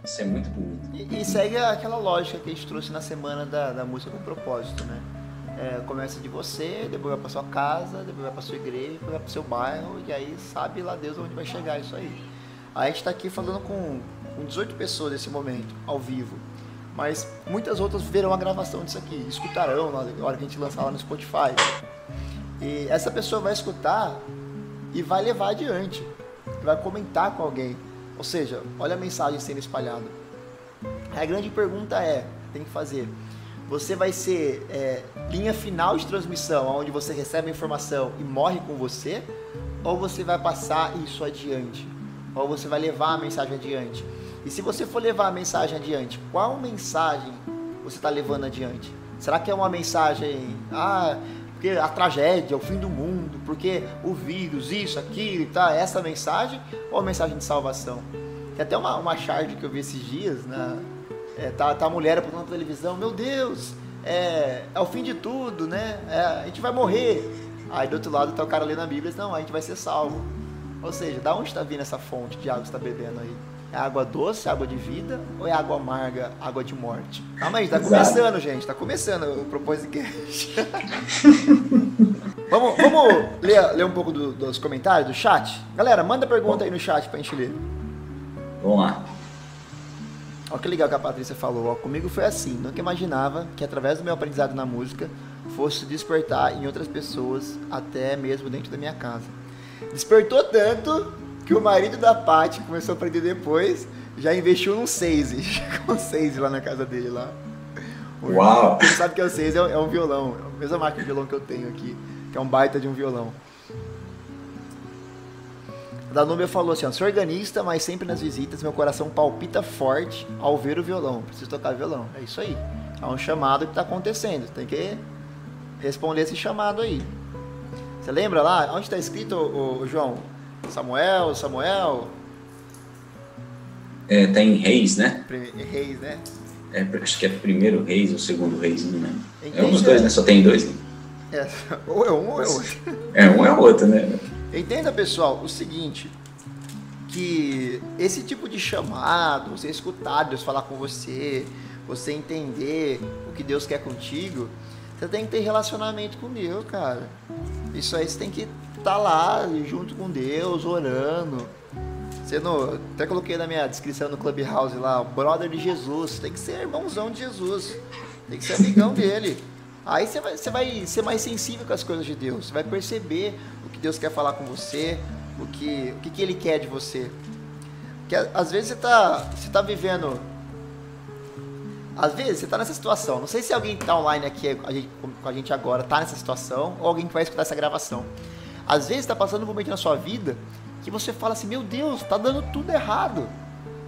S2: isso é muito bonito.
S1: E, e, segue aquela lógica que a gente trouxe na semana da, da música com propósito, né? É, começa de você, depois vai para sua casa, depois vai para sua igreja, depois vai para seu bairro, e aí sabe lá Deus onde vai chegar isso aí. A gente está aqui falando com, com 18 pessoas nesse momento, ao vivo. Mas muitas outras verão a gravação disso aqui, escutarão na hora que a gente lançar lá no Spotify. E essa pessoa vai escutar e vai levar adiante, vai comentar com alguém. Ou seja, olha a mensagem sendo espalhada. A grande pergunta é, tem que fazer, você vai ser é, linha final de transmissão, onde você recebe a informação e morre com você, ou você vai passar isso adiante? ou você vai levar a mensagem adiante. E se você for levar a mensagem adiante, qual mensagem você está levando adiante? Será que é uma mensagem, ah, porque a tragédia, o fim do mundo, porque o vírus, isso, aquilo, tá? Essa mensagem ou a mensagem de salvação? Tem até uma, uma charge que eu vi esses dias, né? É, tá, tá a mulher apontando na televisão, meu Deus, é, é o fim de tudo, né? É, a gente vai morrer. Aí do outro lado tá o cara lendo a Bíblia, não, a gente vai ser salvo. Ou seja, da onde está vindo essa fonte de água que está bebendo aí? É água doce, água de vida ou é água amarga, água de morte? Calma aí, está começando, gente. Está começando o Proposicast. vamos vamos ler, ler um pouco do, dos comentários do chat? Galera, manda pergunta aí no chat para a gente ler.
S2: Vamos lá.
S1: Olha que legal que a Patrícia falou. Ó, comigo foi assim. Nunca imaginava que através do meu aprendizado na música fosse despertar em outras pessoas, até mesmo dentro da minha casa. Despertou tanto que o marido da Paty começou a aprender depois, já investiu num Seize, com um Seize lá na casa dele lá.
S2: Uau!
S1: Quem sabe que é o Seize é, é um violão, é a mesma marca de violão que eu tenho aqui, que é um baita de um violão. A Danúbia falou assim, ó, sou organista, mas sempre nas visitas meu coração palpita forte ao ver o violão. Preciso tocar violão. É isso aí. É um chamado que está acontecendo. Tem que responder esse chamado aí. Você lembra lá? Onde está escrito, o, João? Samuel, Samuel?
S2: É, tá em Reis, né?
S1: Reis, né?
S2: É, acho que é primeiro Reis ou segundo Reis, não lembro. É um dos dois, né? Só tem dois. Né?
S1: É, ou é um ou é outro.
S2: É um é outro, né?
S1: Entenda, pessoal, o seguinte, que esse tipo de chamado, você escutar Deus falar com você, você entender o que Deus quer contigo, você tem que ter relacionamento com Deus, cara. Isso aí você tem que estar tá lá junto com Deus, orando. Não, até coloquei na minha descrição no Clubhouse lá, o brother de Jesus. Tem que ser irmãozão de Jesus. Tem que ser amigão dele. Aí você vai, vai ser mais sensível com as coisas de Deus. Você vai perceber o que Deus quer falar com você, o que, o que, que ele quer de você. Porque às vezes você está você tá vivendo. Às vezes você está nessa situação. Não sei se alguém que está online aqui a gente, com a gente agora está nessa situação ou alguém que vai escutar essa gravação. Às vezes está passando um momento na sua vida que você fala assim: Meu Deus, está dando tudo errado.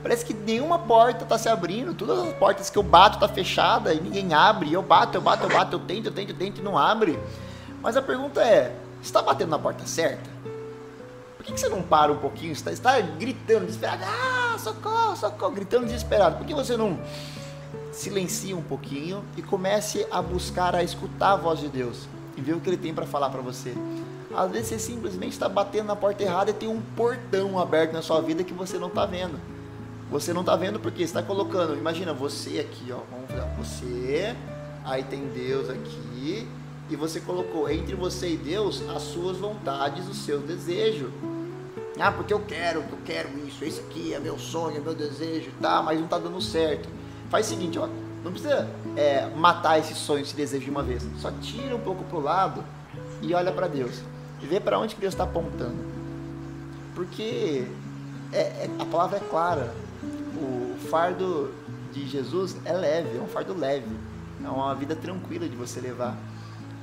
S1: Parece que nenhuma porta está se abrindo, todas as portas que eu bato tá fechada e ninguém abre. Eu bato, eu bato, eu bato, eu tento, eu tento, eu tento e não abre. Mas a pergunta é: está batendo na porta certa? que, que você não para um pouquinho? Está, está gritando, desesperado, ah, socorro, socorro, gritando desesperado. Por que você não silencia um pouquinho e comece a buscar, a escutar a voz de Deus e ver o que Ele tem para falar para você? Às vezes você simplesmente está batendo na porta errada e tem um portão aberto na sua vida que você não está vendo. Você não está vendo porque está colocando, imagina você aqui, ó, vamos fazer, você, aí tem Deus aqui, e você colocou entre você e Deus as suas vontades, o seu desejo. Ah, porque eu quero, eu quero isso, esse aqui é meu sonho, é meu desejo, tá, mas não tá dando certo. Faz o seguinte, ó, não precisa é, matar esse sonho, esse desejo de uma vez. Só tira um pouco pro lado e olha para Deus. E vê para onde Deus está apontando. Porque é, é, a palavra é clara. O fardo de Jesus é leve, é um fardo leve. É uma vida tranquila de você levar.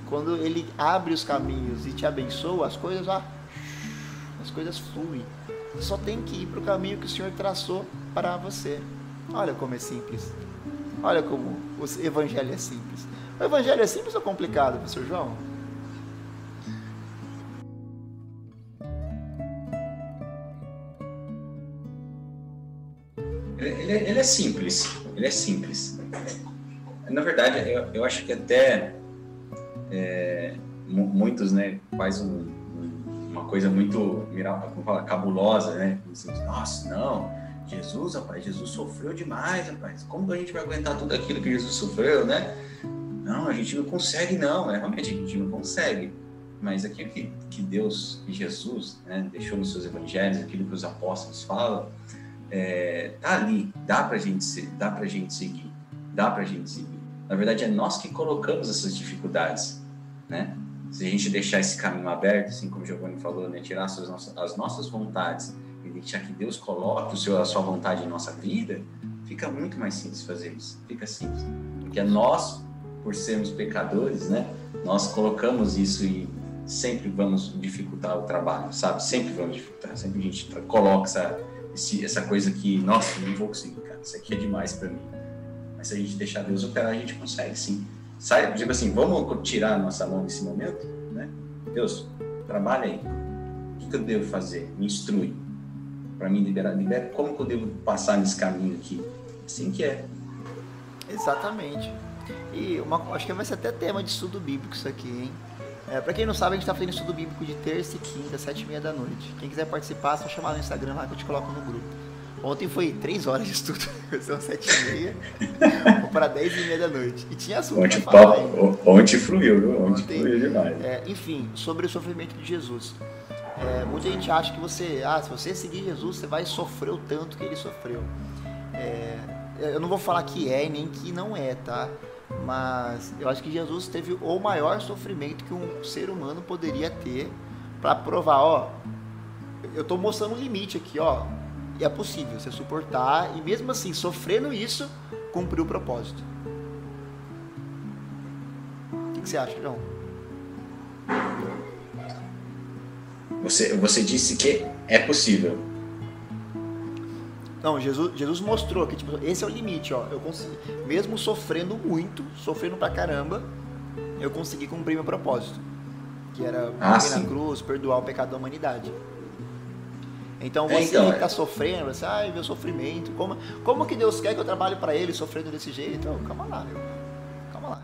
S1: Quando ele abre os caminhos e te abençoa, as coisas, ó, as coisas fluem. Você só tem que ir para o caminho que o Senhor traçou para você. Olha como é simples. Olha como o evangelho é simples. O evangelho é simples ou complicado, professor João?
S2: Ele, é, ele, é simples. Ele é simples. Na verdade, eu, eu acho que até é, muitos, né, faz um, uma coisa muito, como fala, cabulosa, né? Assim, Nossa, não, Jesus, rapaz, Jesus sofreu demais, rapaz. Como a gente vai aguentar tudo aquilo que Jesus sofreu, né? Não, a gente não consegue, não. É, realmente, a gente não consegue. Mas aquilo que, que Deus e Jesus né, deixou nos seus evangelhos, aquilo que os apóstolos falam, é, tá ali. Dá pra gente, dá pra gente seguir. Dá pra gente seguir. Na verdade, é nós que colocamos essas dificuldades, né? se a gente deixar esse caminho aberto, assim como o Giovanni falou, né, tirar as nossas, as nossas vontades e deixar que Deus coloque o seu, a sua vontade em nossa vida, fica muito mais simples fazer isso. Fica simples. Porque nós, por sermos pecadores, né, nós colocamos isso e sempre vamos dificultar o trabalho, sabe? Sempre vamos dificultar. Sempre a gente coloca essa, esse, essa coisa que, nossa, não vou conseguir, cara. Isso aqui é demais para mim. Mas se a gente deixar Deus operar, a gente consegue, sim sai, tipo assim, vamos tirar a nossa mão nesse momento, né? Deus, trabalha aí. O que, que eu devo fazer? Me instrui. Para mim liberar, libera como que eu devo passar nesse caminho aqui? Assim que é.
S1: Exatamente. E uma, acho que vai ser até tema de estudo bíblico isso aqui, hein? É, para quem não sabe, a gente está fazendo estudo bíblico de terça e quinta, sete e meia da noite. Quem quiser participar, é só chamar no Instagram lá que eu te coloco no grupo. Ontem foi três horas de estudo, são sete e meia, para dez e meia da noite. E tinha assunto
S2: ontem, falar ontem fluiu, viu? Ontem, ontem fluiu demais.
S1: É, enfim, sobre o sofrimento de Jesus. É, muita gente acha que você, ah, se você seguir Jesus, você vai sofrer o tanto que ele sofreu. É, eu não vou falar que é nem que não é, tá? Mas eu acho que Jesus teve o maior sofrimento que um ser humano poderia ter para provar, ó, eu estou mostrando um limite aqui, ó é possível você suportar e mesmo assim, sofrendo isso, cumprir o propósito. O que, que você acha, João?
S2: Você, você disse que é possível.
S1: Não, Jesus, Jesus mostrou que tipo, esse é o limite, ó. Eu consegui, mesmo sofrendo muito, sofrendo pra caramba, eu consegui cumprir meu propósito, que era
S2: ah,
S1: morrer na cruz, perdoar o pecado da humanidade. Então você é, então, que está é. sofrendo, você, ai, meu sofrimento, como, como que Deus quer que eu trabalhe para Ele sofrendo desse jeito? Então, calma lá, meu. Calma lá.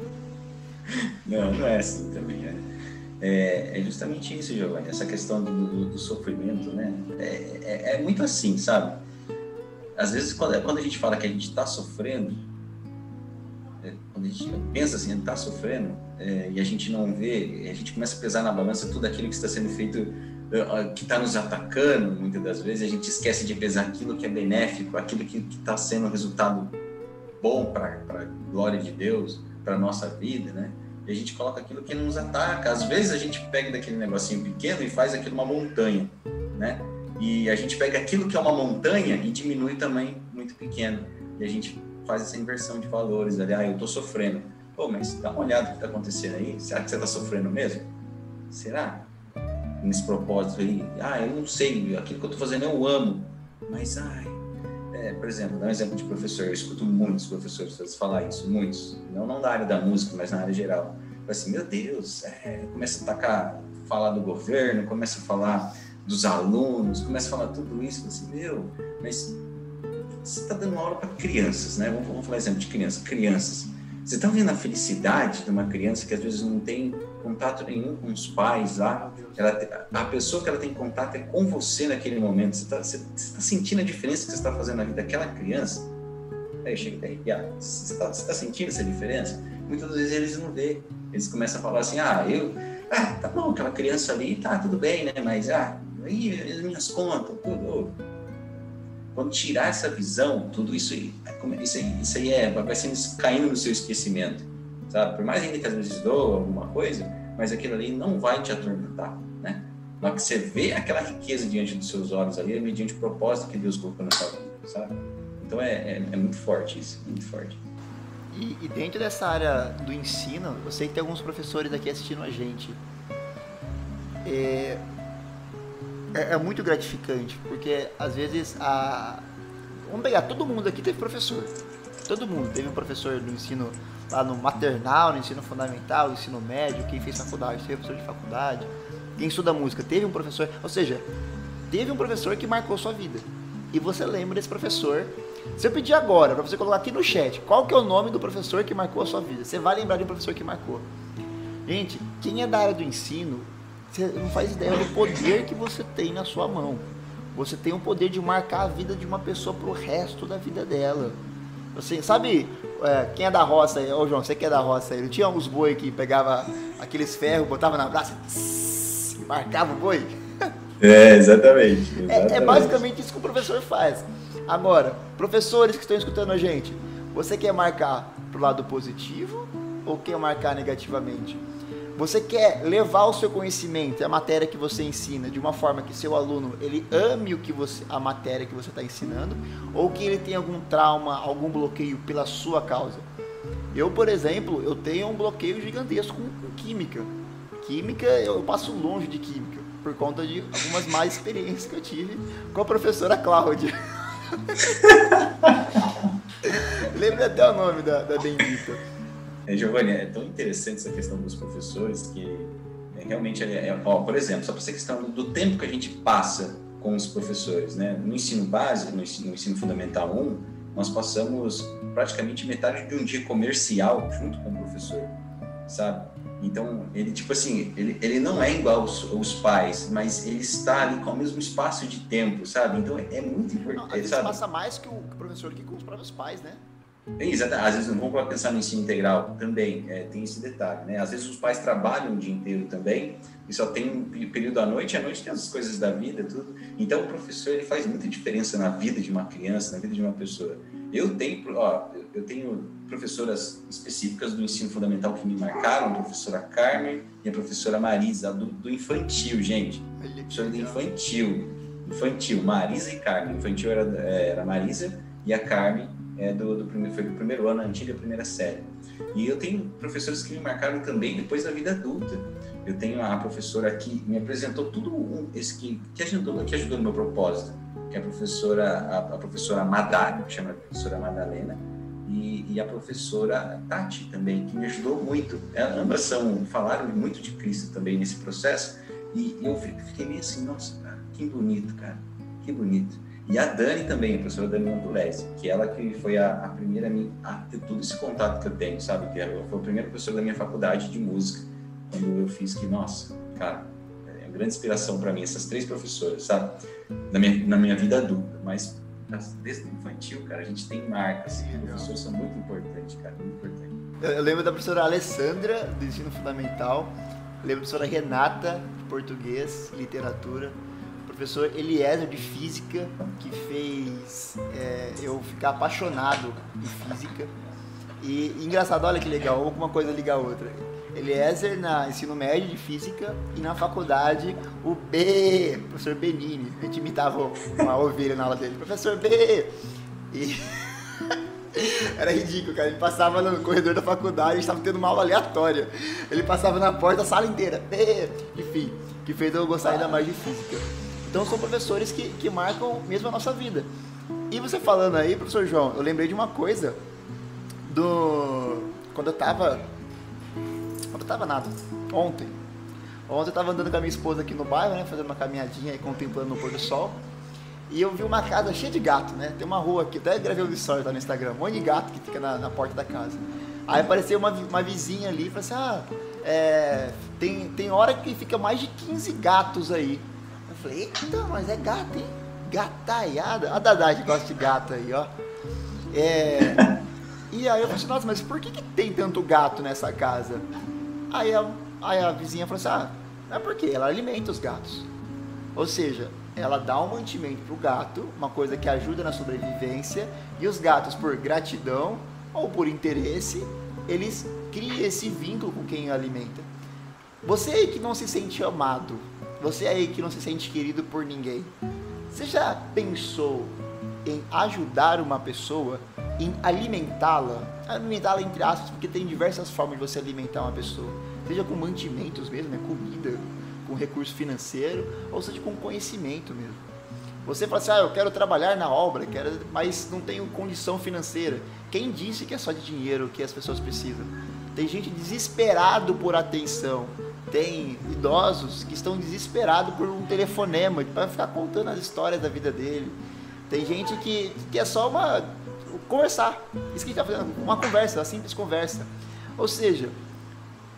S2: não, não é assim também, né? É, é justamente isso, Giovanni, essa questão do, do, do sofrimento, né? É, é, é, muito assim, sabe? Às vezes, quando, quando a gente fala que a gente está sofrendo, é, quando a gente pensa assim, está sofrendo, é, e a gente não vê, a gente começa a pesar na balança tudo aquilo que está sendo feito que está nos atacando, muitas das vezes, a gente esquece de pesar aquilo que é benéfico, aquilo que está sendo um resultado bom para a glória de Deus, para a nossa vida, né? E a gente coloca aquilo que nos ataca. Às vezes a gente pega daquele negocinho pequeno e faz aquilo uma montanha, né? E a gente pega aquilo que é uma montanha e diminui também muito pequeno. E a gente faz essa inversão de valores ali. Ah, eu estou sofrendo. Pô, mas dá uma olhada no que está acontecendo aí. Será que você está sofrendo mesmo? Será? nesse propósito aí. Ah, eu não sei, aquilo que eu estou fazendo eu amo, mas ai. É, por exemplo, dá um exemplo de professor, eu escuto muitos professores falar isso, muitos, não, não na área da música, mas na área geral. Assim, meu Deus, é, começa a tacar, falar do governo, começa a falar dos alunos, começa a falar tudo isso, assim, meu, mas você está dando aula para crianças, né? Vamos, vamos falar exemplo de crianças, crianças. Você está vendo a felicidade de uma criança que às vezes não tem contato nenhum com os pais lá. Ela, a pessoa que ela tem contato é com você naquele momento. Você está tá sentindo a diferença que você está fazendo na vida daquela criança? Aí chega daí, você está tá sentindo essa diferença? Muitas vezes eles não vê. Eles começam a falar assim, ah, eu, ah, tá bom, aquela criança ali, tá, tudo bem, né? Mas, ah, aí as minhas contas, tudo. Quando tirar essa visão, tudo isso, isso aí, isso aí é, vai sendo caindo no seu esquecimento sabe? Por mais ainda que às vezes doa alguma coisa, mas aquilo ali não vai te atormentar, né? Na que você vê aquela riqueza diante dos seus olhos ali, é mediante o propósito que Deus colocou na sua vida, sabe? Então é, é, é muito forte isso, muito forte.
S1: E, e, dentro dessa área do ensino, eu sei que tem alguns professores aqui assistindo a gente. É, é, é muito gratificante, porque às vezes a. Vamos pegar, todo mundo aqui teve professor. Todo mundo teve um professor do ensino lá no maternal, no ensino fundamental, no ensino médio, quem fez faculdade, teve professor de faculdade, quem estuda música, teve um professor, ou seja, teve um professor que marcou sua vida. E você lembra desse professor. Se eu pedir agora para você colocar aqui no chat, qual que é o nome do professor que marcou a sua vida? Você vai lembrar de um professor que marcou. Gente, quem é da área do ensino, você não faz ideia do poder que você tem na sua mão. Você tem o poder de marcar a vida de uma pessoa pro resto da vida dela. Assim, sabe é, quem é da roça aí? Ô João, você que é da roça aí, não tinha uns boi que pegava aqueles ferros, botava na braça e marcava o boi?
S2: É, exatamente. exatamente.
S1: É, é, basicamente isso que o professor faz. Agora, professores que estão escutando a gente, você quer marcar pro lado positivo ou quer marcar negativamente? Você quer levar o seu conhecimento, a matéria que você ensina, de uma forma que seu aluno ele ame o que você, a matéria que você está ensinando, ou que ele tenha algum trauma, algum bloqueio pela sua causa? Eu, por exemplo, eu tenho um bloqueio gigantesco com, química. Química, eu passo longe de química por conta de algumas más experiências que eu tive com a professora Cláudia. Lembra até o nome da, da bendita.
S2: É, Giovanni, é tão interessante essa questão dos professores que é, realmente, é, é, ó, por exemplo, só para essa questão do tempo que a gente passa com os professores, né? No ensino básico, no ensino, no ensino fundamental 1, nós passamos praticamente metade de um dia comercial junto com o professor, sabe? Então, ele, tipo assim, ele, ele não é igual aos, aos, pais, mas ele está ali com o mesmo espaço de tempo, sabe? Então, é, muito importante, não,
S1: vezes passa mais que o professor que com os próprios pais, né?
S2: É, exatamente. Às vezes não vamos pensar no ensino integral também, é, tem esse detalhe, né? Às vezes os pais trabalham o dia inteiro também e só tem um período à noite, e à noite tem as coisas da vida, tudo. Então o professor ele faz muita diferença na vida de uma criança, na vida de uma pessoa. Eu tenho, ó, eu tenho professoras específicas do ensino fundamental que me marcaram, a professora Carmen e a professora Marisa, do, do infantil, gente. Professora do infantil. Infantil, Marisa e Carmen. Infantil era, era Marisa e a Carmen é, do, do primeiro, foi do primeiro ano, a antiga primeira série. E eu tenho professores que me marcaram também depois da vida adulta. Eu tenho a professora que me apresentou tudo esse que, que, ajudou, que ajudou no meu propósito, que é a professora, a, a professora Madalena, chama a professora Madalena, e, e, a professora Tati também, que me ajudou muito. Elas, ambas são, falaram muito de Cristo também nesse processo, e eu fiquei meio assim, nossa, que bonito, cara. Que bonito. E a Dani também, a professora Dani Montulese, que ela que foi a, a primeira a, ter todo esse contato que eu tenho, sabe? Que ela foi a primeira professora da minha faculdade de música, quando eu fiz que, nossa, cara, é uma grande inspiração para mim, essas três professoras, sabe? Na minha, na minha vida adulta, mas desde infantil, cara, a gente tem marcas, e os professores são muito importantes, cara, muito importantes.
S1: Eu lembro da professora Alessandra, do ensino fundamental, lembro da professora Renata, de português, literatura, professor Eliezer de física, que fez é, eu ficar apaixonado em física. E engraçado, olha que legal, alguma coisa liga a outra. Eliezer na ensino médio de física e na faculdade o B, professor Benini. A gente imitava uma ovelha na aula dele, professor B. E era ridículo, cara. Ele passava no corredor da faculdade, a gente tendo uma aula aleatória. Ele passava na porta a sala inteira. B. Enfim, que fez eu gostar ainda mais de física. Então são professores que, que marcam mesmo a nossa vida. E você falando aí, professor João, eu lembrei de uma coisa do. Quando eu tava. Quando eu tava nada. Ontem. Ontem eu tava andando com a minha esposa aqui no bairro, né? Fazendo uma caminhadinha e contemplando o pôr do sol. E eu vi uma casa cheia de gato, né? Tem uma rua aqui, até gravei um story lá no Instagram, um monte de gato que fica na, na porta da casa. Aí apareceu uma, uma vizinha ali e falou assim: ah, é, tem, tem hora que fica mais de 15 gatos aí. Falei, eita, mas é gato, hein? Gataiada. A Dadá gosta de gato aí, ó. É... E aí eu falei assim, nossa, mas por que, que tem tanto gato nessa casa? Aí a, aí a vizinha falou assim, ah, é porque ela alimenta os gatos. Ou seja, ela dá um mantimento pro gato, uma coisa que ajuda na sobrevivência, e os gatos, por gratidão ou por interesse, eles criam esse vínculo com quem alimenta. Você que não se sente amado, você aí que não se sente querido por ninguém, você já pensou em ajudar uma pessoa, em alimentá-la? Alimentá-la entre aspas, porque tem diversas formas de você alimentar uma pessoa. Seja com mantimentos mesmo, né? comida, com recurso financeiro, ou seja com conhecimento mesmo. Você fala assim, ah, eu quero trabalhar na obra, quero, mas não tenho condição financeira. Quem disse que é só de dinheiro que as pessoas precisam? Tem gente desesperado por atenção, tem idosos que estão desesperados por um telefonema para ficar contando as histórias da vida dele. Tem gente que, que é só uma conversar. Isso que a gente está fazendo, uma conversa, uma simples conversa. Ou seja,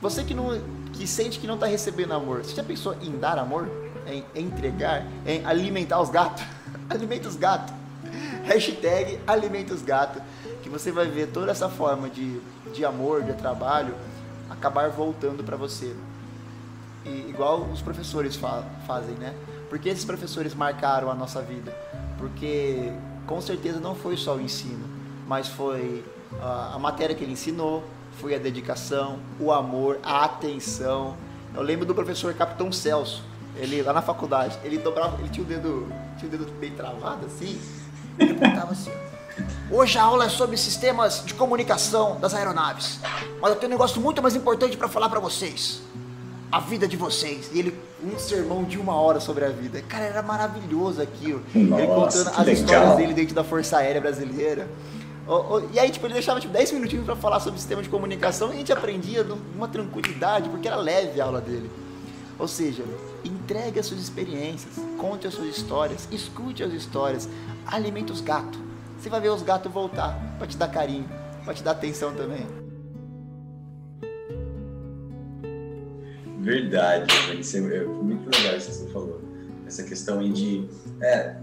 S1: você que não que sente que não está recebendo amor, você já pensou em dar amor? Em entregar? Em alimentar os gatos? Alimenta os gatos. Hashtag alimenta os gatos. Que você vai ver toda essa forma de, de amor, de trabalho, acabar voltando para você. E, igual os professores fa fazem, né? Porque esses professores marcaram a nossa vida? Porque com certeza não foi só o ensino, mas foi a, a matéria que ele ensinou, foi a dedicação, o amor, a atenção. Eu lembro do professor Capitão Celso, ele lá na faculdade, ele dobrava, ele tinha o dedo, tinha o dedo bem travado assim, ele apontava assim. Hoje a aula é sobre sistemas de comunicação das aeronaves, mas eu tenho um negócio muito mais importante para falar para vocês a vida de vocês. E ele, um sermão de uma hora sobre a vida. Cara, era maravilhoso aquilo. Nossa, ele contando as legal. histórias dele dentro da Força Aérea Brasileira. E aí, tipo, ele deixava tipo, 10 minutinhos para falar sobre o sistema de comunicação e a gente aprendia uma tranquilidade, porque era leve a aula dele. Ou seja, entregue as suas experiências, conte as suas histórias, escute as histórias, alimente os gatos. Você vai ver os gatos voltar para te dar carinho, para te dar atenção também.
S2: Verdade, isso é muito legal isso que você falou. Essa questão aí de. É,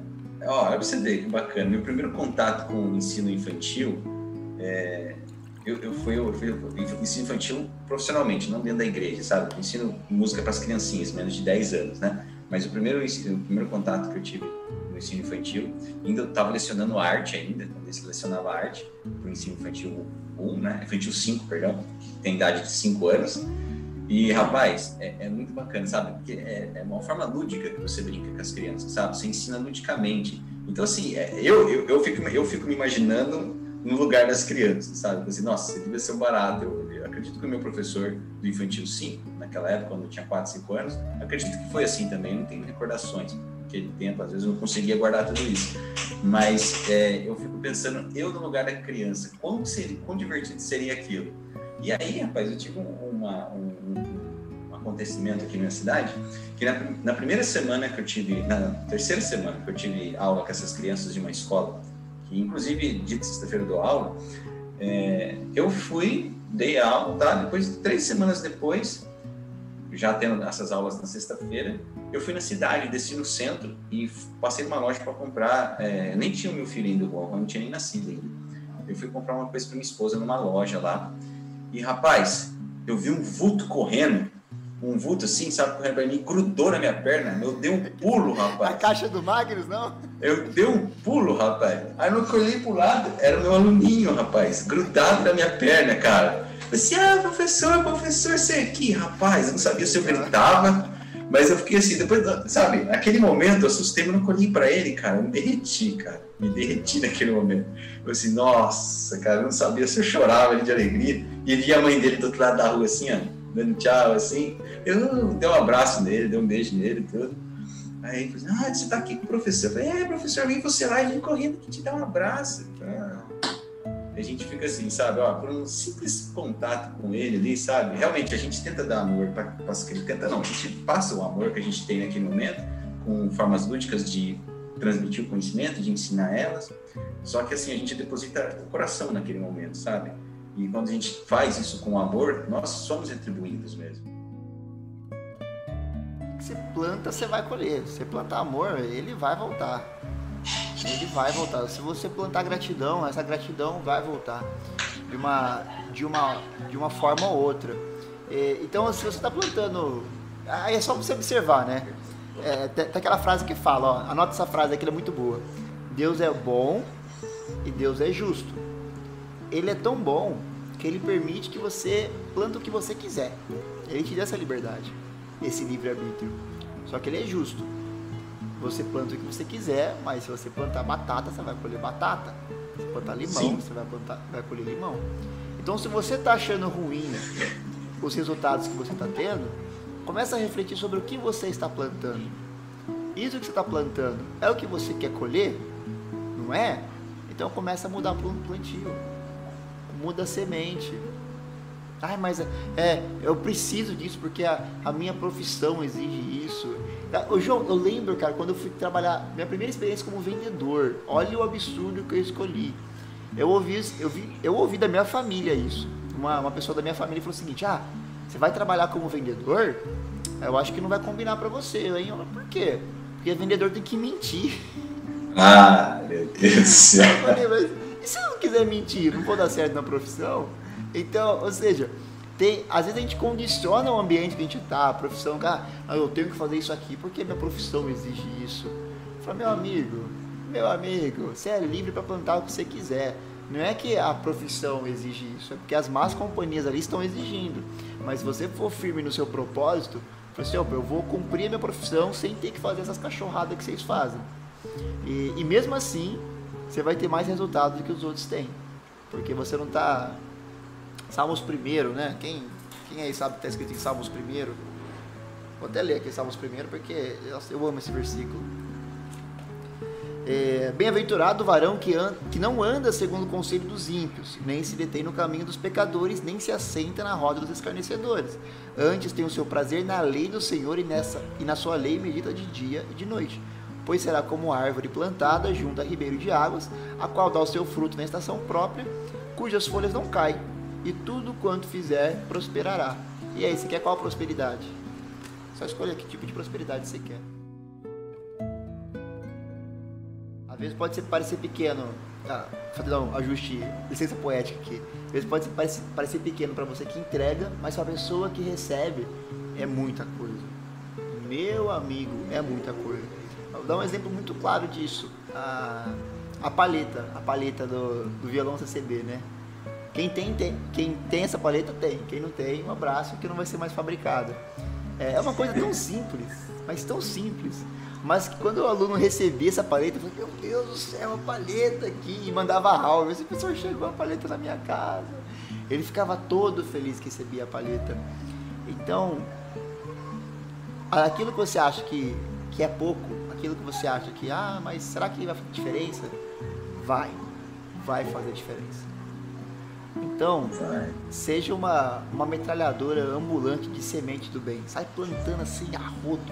S2: ó, pra você ver que bacana. Meu primeiro contato com o ensino infantil, é, eu, eu, fui, eu fui ensino infantil profissionalmente, não dentro da igreja, sabe? ensino música para as criancinhas, menos de 10 anos, né? Mas o primeiro, o primeiro contato que eu tive no ensino infantil, ainda estava lecionando arte ainda, quando eu lecionava arte, para o ensino infantil 1, né? Infantil 5, perdão, que tem idade de 5 anos. E, rapaz, é, é, muito bacana, sabe? Porque é, é, uma forma lúdica que você brinca com as crianças, sabe? Você ensina ludicamente. Então, assim, é, eu, eu, eu, fico, eu fico me imaginando no lugar das crianças, sabe? Assim, nossa, devia ser um barato. Eu, eu, acredito que o meu professor do Infantil 5, naquela época, quando eu tinha 4, 5 anos, acredito que foi assim também, não tenho recordações. Naquele tempo, às vezes, eu não conseguia guardar tudo isso. Mas é, eu fico pensando, eu no lugar da criança, como seria, quão divertido seria aquilo? E aí, rapaz, eu tive uma, um, uma acontecimento aqui na minha cidade, que na, na, primeira semana que eu tive, na terceira semana que eu tive aula com essas crianças de uma escola, que inclusive de sexta-feira dou aula, é, eu fui, dei aula, tá? Depois, três semanas depois, já tendo essas aulas na sexta-feira, eu fui na cidade, desci no centro e passei numa loja para comprar. É, nem tinha o meu filho ainda, o não tinha nem nascido ainda. Eu fui comprar uma coisa para minha esposa numa loja lá. E rapaz, eu vi um vulto correndo, um vulto assim, sabe, correndo pra mim, grudou na minha perna. Eu dei um pulo, rapaz.
S1: A caixa do Magnus, não?
S2: Eu dei um pulo, rapaz. Aí eu olhei pro lado, era o meu aluninho, rapaz, grudado na minha perna, cara. Eu disse, ah, professor, professor, você aqui, rapaz. Eu não sabia se eu gritava, mas eu fiquei assim, depois, sabe, naquele momento eu assustei, mas não olhei pra ele, cara. Eu derreti, cara. Me derreti naquele momento. Eu assim, nossa, cara, eu não sabia se eu chorava de alegria. E via a mãe dele do outro lado da rua, assim, ó, dando tchau, assim. Eu dei um abraço nele, dei um beijo nele e tudo. Aí ele falou, ah, você tá aqui com o professor. Eu falei, é, professor, vem você lá e vem correndo que te dá um abraço. Ah. A gente fica assim, sabe, ó, por um simples contato com ele ali, sabe? Realmente a gente tenta dar amor para as crianças, tenta não, a gente passa o amor que a gente tem naquele momento com formas lúdicas de transmitir o conhecimento, de ensinar elas. Só que assim a gente deposita o coração naquele momento, sabe? E quando a gente faz isso com amor, nós somos retribuídos mesmo.
S1: Você planta, você vai colher. Você plantar amor, ele vai voltar. Ele vai voltar. Se você plantar gratidão, essa gratidão vai voltar de uma, de uma, de uma forma ou outra. Então, se você está plantando, aí é só você observar, né? É, tem, tem, aquela frase que fala, ó, anota essa frase aqui, ela é muito boa. Deus é bom e Deus é justo ele é tão bom que ele permite que você planta o que você quiser. Ele te dá essa liberdade, esse livre-arbítrio. Só que ele é justo. Você planta o que você quiser, mas se você plantar batata, você vai colher batata. Se plantar limão, Sim. você vai, plantar, vai colher limão. Então, se você está achando ruim os resultados que você está tendo, começa a refletir sobre o que você está plantando. Isso que você está plantando é o que você quer colher? Não é? Então começa a mudar para um plantio muda a semente. Ai, mas é, eu preciso disso porque a, a minha profissão exige isso. Ô, João, eu lembro, cara, quando eu fui trabalhar, minha primeira experiência como vendedor, olha o absurdo que eu escolhi. Eu ouvi, eu, vi, eu ouvi da minha família isso. Uma, uma pessoa da minha família falou o seguinte: Ah, você vai trabalhar como vendedor? Eu acho que não vai combinar para você. Aí eu, por quê? Porque vendedor tem que mentir.
S2: Ah, meu Deus do céu. Eu falei,
S1: mas e se eu não quiser mentir, não vou dar certo na profissão? Então, ou seja, tem, às vezes a gente condiciona o ambiente que a gente tá, a profissão, cara, ah, eu tenho que fazer isso aqui porque minha profissão exige isso. Fala, meu amigo, meu amigo, você é livre para plantar o que você quiser. Não é que a profissão exige isso, é porque as más companhias ali estão exigindo. Mas se você for firme no seu propósito, assim, eu vou cumprir a minha profissão sem ter que fazer essas cachorradas que vocês fazem. E, e mesmo assim, você vai ter mais resultado do que os outros têm. Porque você não está. Salmos primeiro, né? Quem, quem aí sabe que está escrito em Salmos primeiro? Vou até ler aqui Salmos primeiro porque eu amo esse versículo. É, Bem-aventurado o varão que, an, que não anda segundo o conselho dos ímpios, nem se detém no caminho dos pecadores, nem se assenta na roda dos escarnecedores. Antes tem o seu prazer na lei do Senhor e, nessa, e na sua lei medita de dia e de noite pois será como árvore plantada junto a ribeiro de águas, a qual dá o seu fruto na estação própria, cujas folhas não caem, e tudo quanto fizer prosperará. E aí, você quer qual prosperidade? Só escolha que tipo de prosperidade você quer. Vezes pode ser, parecer pequeno, ah, fazer um ajuste, licença poética aqui. Às vezes pode parecer, parecer pequeno para você que entrega, mas para a pessoa que recebe é muita coisa. Meu amigo, é muita coisa. Vou dar um exemplo muito claro disso. A, a paleta, a paleta do, do violão CCB, né? Quem tem, tem, quem tem essa paleta tem. Quem não tem, um abraço que não vai ser mais fabricada. É, é uma coisa tão simples, mas tão simples. Mas quando o aluno recebia essa paleta, eu falei, meu Deus do céu, uma paleta aqui, e mandava áudio. Esse professor chegou a paleta na minha casa. Ele ficava todo feliz que recebia a paleta. Então, aquilo que você acha que, que é pouco, aquilo que você acha que, ah, mas será que vai fazer diferença? Vai, vai fazer diferença. Então, seja uma, uma metralhadora ambulante de semente do bem. Sai plantando assim a rodo,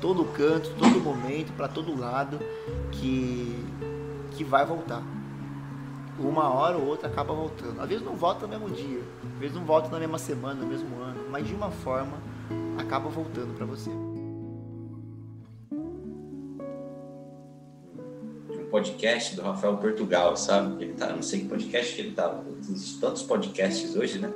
S1: todo canto, todo momento, para todo lado, que, que vai voltar. Uma hora ou outra acaba voltando. Às vezes não volta no mesmo dia, às vezes não volta na mesma semana, no mesmo ano, mas de uma forma acaba voltando para você.
S2: podcast do Rafael Portugal, sabe? Ele tá, não sei que podcast que ele tá, tantos podcasts hoje, né?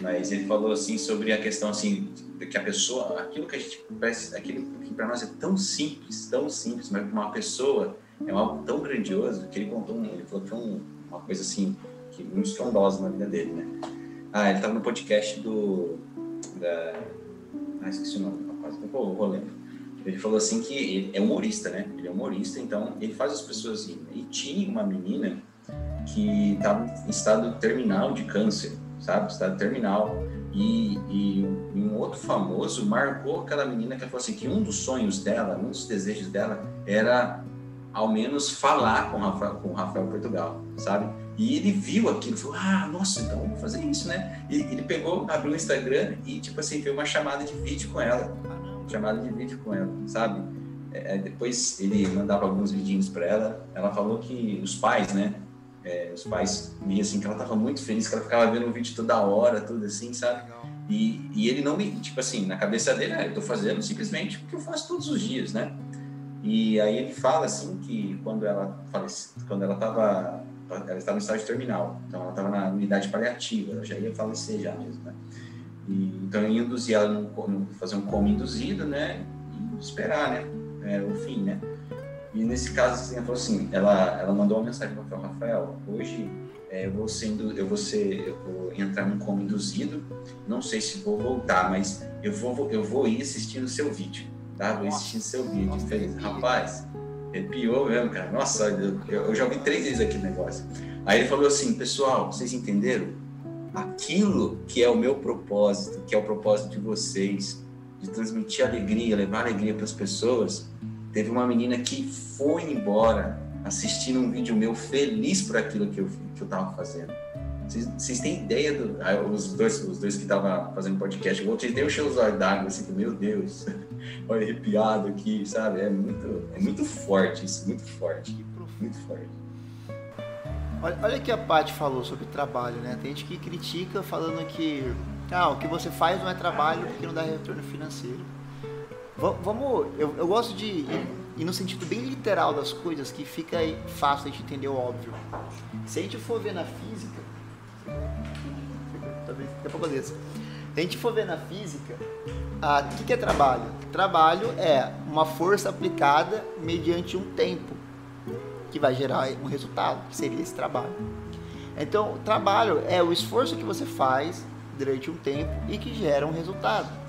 S2: Mas ele falou assim sobre a questão assim que a pessoa, aquilo que a gente parece, aquilo que para nós é tão simples, tão simples, mas para uma pessoa é algo tão grandioso que ele contou, ele falou que um, uma coisa assim que muito estrondosa na vida dele, né? Ah, ele estava no podcast do da, ah, esqueci o nome, rapaz, vou, vou ele falou assim que ele é humorista, né? Ele é humorista, então ele faz as pessoas rirem. E tinha uma menina que estava em estado terminal de câncer, sabe? Estado terminal. E, e, um outro famoso marcou aquela menina que falou assim que um dos sonhos dela, um dos desejos dela era ao menos falar com o Rafael, com o Rafael Portugal, sabe? E ele viu aquilo, falou, ah, nossa, então vou fazer isso, né? E ele pegou, abriu o Instagram e, tipo assim, fez uma chamada de vídeo com ela chamada de vídeo com ela, sabe? É, é, depois ele mandava alguns vidinhos para ela. Ela falou que os pais, né? É, os pais viam assim que ela tava muito feliz, que ela ficava vendo o vídeo toda hora, tudo assim, sabe? E, e ele não me, tipo assim, na cabeça dele, ah, eu tô fazendo simplesmente o que eu faço todos os dias, né? E aí ele fala assim que quando ela falece, quando ela tava ela estava no estágio terminal, então ela estava na unidade paliativa, ela já ia falecer já mesmo, né? E, então eu induzir ela no, fazer um coma induzido, né? E esperar, né? É, o fim, né? E nesse caso, assim, ela falou assim, ela, ela mandou uma mensagem para o Rafael, hoje é, eu vou sendo, eu vou ser, eu vou entrar num coma induzido, não sei se vou voltar, mas eu vou, eu vou ir assistindo o seu vídeo, tá? Vou assistindo seu vídeo. Nossa, feliz. Rapaz, pior mesmo, cara. Nossa, eu, eu já ouvi três vezes aquele negócio. Aí ele falou assim, pessoal, vocês entenderam? aquilo que é o meu propósito, que é o propósito de vocês, de transmitir alegria, levar alegria para as pessoas. Teve uma menina que foi embora assistindo um vídeo meu feliz por aquilo que eu que eu estava fazendo. Vocês, vocês têm ideia do ah, os dois os dois que estavam fazendo podcast, o outro deu os olhos d'água assim, meu Deus, olha arrepiado aqui, sabe? É muito é muito forte isso, muito forte, muito forte.
S1: Olha, olha que a Paty falou sobre trabalho, né? Tem gente que critica falando que ah, o que você faz não é trabalho porque não dá retorno financeiro. Vamos, eu, eu gosto de ir, no sentido bem literal das coisas que fica fácil a gente entender o óbvio. Se a gente for ver na física, talvez eu Se a gente for ver na física, o que, que é trabalho? Trabalho é uma força aplicada mediante um tempo que vai gerar um resultado, que seria esse trabalho. Então, trabalho é o esforço que você faz durante um tempo e que gera um resultado.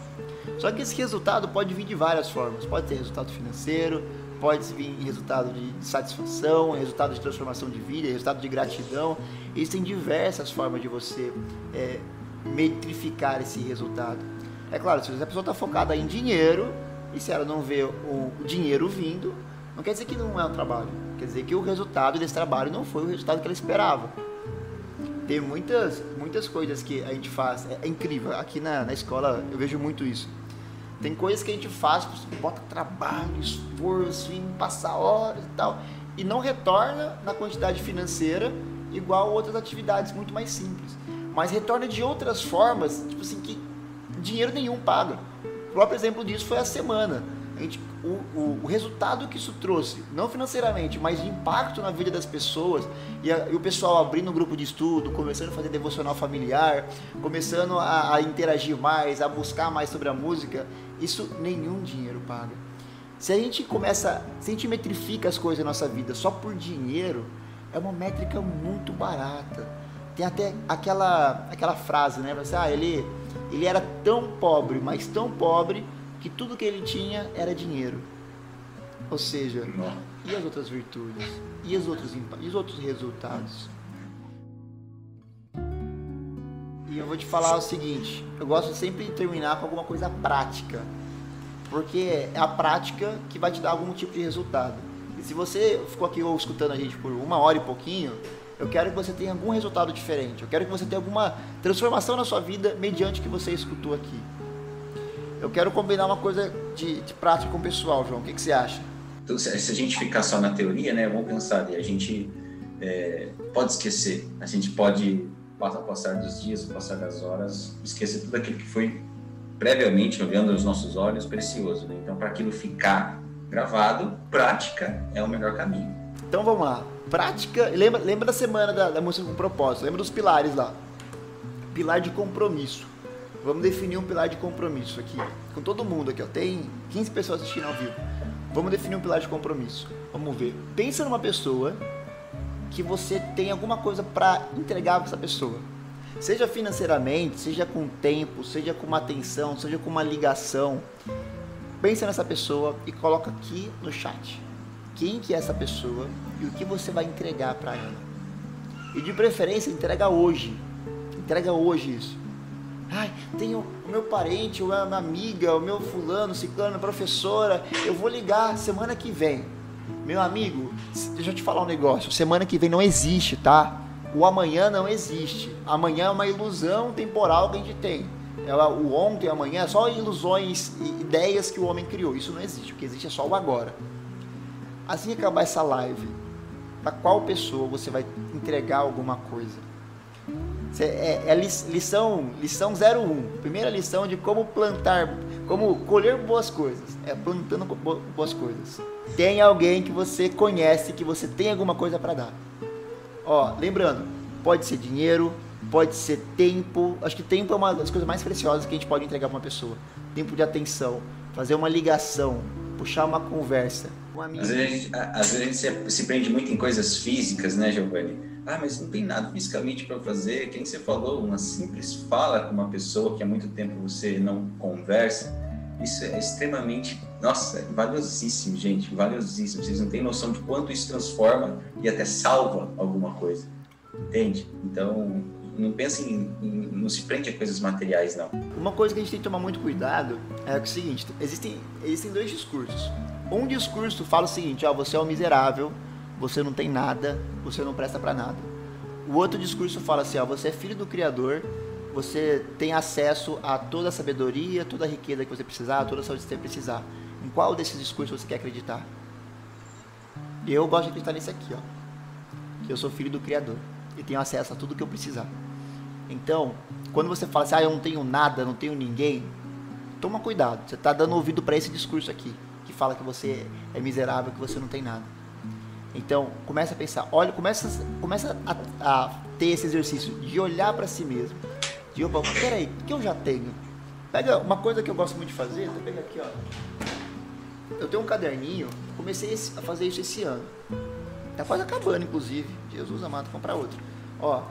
S1: Só que esse resultado pode vir de várias formas. Pode ser resultado financeiro, pode vir resultado de satisfação, resultado de transformação de vida, resultado de gratidão. Existem diversas formas de você é, metrificar esse resultado. É claro, se a pessoa está focada em dinheiro e se ela não vê o dinheiro vindo, não quer dizer que não é um trabalho. Quer dizer que o resultado desse trabalho não foi o resultado que ela esperava. Tem muitas, muitas coisas que a gente faz. É, é incrível. Aqui na, na escola eu vejo muito isso. Tem coisas que a gente faz, bota trabalho, esforço, passar horas e tal, e não retorna na quantidade financeira igual outras atividades muito mais simples. Mas retorna de outras formas, tipo assim, que dinheiro nenhum paga. O próprio exemplo disso foi a semana gente, o, o, o, resultado que isso trouxe, não financeiramente, mas de impacto na vida das pessoas, e, a, e o pessoal abrindo um grupo de estudo, começando a fazer devocional familiar, começando a, a interagir mais, a buscar mais sobre a música, isso nenhum dinheiro paga. Se a gente começa, se a gente metrifica as coisas na nossa vida só por dinheiro, é uma métrica muito barata. Tem até aquela, aquela frase, né? Você, ah, ele, ele era tão pobre, mas tão pobre que tudo que ele tinha era dinheiro. Ou seja, e as outras virtudes? E os outros, e os outros resultados? E eu vou te falar o seguinte: eu gosto sempre de terminar com alguma coisa prática, porque é a prática que vai te dar algum tipo de resultado. E se você ficou aqui escutando a gente por uma hora e pouquinho, Eu quero que você tenha algum resultado diferente. Eu quero que você tenha alguma transformação na sua vida mediante o que você escutou aqui. Eu quero combinar uma coisa de, de prática com o pessoal, João. O que, que você acha?
S2: Então, se a gente ficar só na teoria, né, vamos pensar, a gente é, pode esquecer, a gente pode, ao passar dos dias, ao passar das horas, esquecer tudo aquilo que foi previamente, olhando os nossos olhos, precioso. Né? Então, para aquilo ficar gravado, prática é o melhor caminho.
S1: Então vamos lá. Prática. Lembra, lembra da semana da, da música com propósito? Lembra dos pilares lá? Pilar de compromisso. Vamos definir um pilar de compromisso aqui. Com todo mundo aqui, ó. Tem 15 pessoas assistindo ao vivo. Vamos definir um pilar de compromisso. Vamos ver. Pensa numa pessoa que você tem alguma coisa para entregar para essa pessoa. Seja financeiramente, seja com tempo, seja com uma atenção, seja com uma ligação. Pensa nessa pessoa e coloca aqui no chat. Quem que é essa pessoa e o que você vai entregar para ela. E de preferência entrega hoje. Entrega hoje isso. Ai, tenho o meu parente, ou a minha amiga, o meu fulano, ciclano, professora. Eu vou ligar semana que vem. Meu amigo, deixa eu te falar um negócio. Semana que vem não existe, tá? O amanhã não existe. Amanhã é uma ilusão temporal que a gente tem. É o ontem e amanhã é só ilusões e ideias que o homem criou. Isso não existe. O que existe é só o agora. Assim que acabar essa live, para qual pessoa você vai entregar alguma coisa? É, é lição, lição 01. Primeira lição de como plantar, como colher boas coisas. É plantando boas coisas. Tem alguém que você conhece, que você tem alguma coisa para dar. Ó, lembrando, pode ser dinheiro, pode ser tempo. Acho que tempo é uma das coisas mais preciosas que a gente pode entregar para uma pessoa. Tempo de atenção, fazer uma ligação, puxar uma conversa.
S2: Às vezes, a gente, às vezes a gente se prende muito em coisas físicas, né, Giovanni? Ah, mas não tem nada fisicamente para fazer. Quem você falou, uma simples fala com uma pessoa que há muito tempo você não conversa, isso é extremamente, nossa, é valiosíssimo, gente, valiosíssimo. Vocês não têm noção de quanto isso transforma e até salva alguma coisa, entende? Então, não pense em, em, não se prende a coisas materiais, não.
S1: Uma coisa que a gente tem que tomar muito cuidado é o seguinte: existem, existem dois discursos. Um discurso fala o seguinte: ó, você é um miserável, você não tem nada, você não presta para nada. O outro discurso fala assim: ó, você é filho do Criador, você tem acesso a toda a sabedoria, toda a riqueza que você precisar, toda a saúde que você precisar. Em qual desses discursos você quer acreditar? Eu gosto de acreditar nesse aqui, ó. Que eu sou filho do Criador e tenho acesso a tudo que eu precisar. Então, quando você fala assim, ah, eu não tenho nada, não tenho ninguém, toma cuidado. Você está dando ouvido para esse discurso aqui, fala que você é miserável, que você não tem nada. Então, começa a pensar, olha, começa, começa a, a ter esse exercício de olhar para si mesmo. De, opa, peraí, o que eu já tenho? Pega uma coisa que eu gosto muito de fazer, você pega aqui, ó. Eu tenho um caderninho, comecei a fazer isso esse ano. Tá quase acabando, inclusive. Jesus amado, comprar outro. Ó,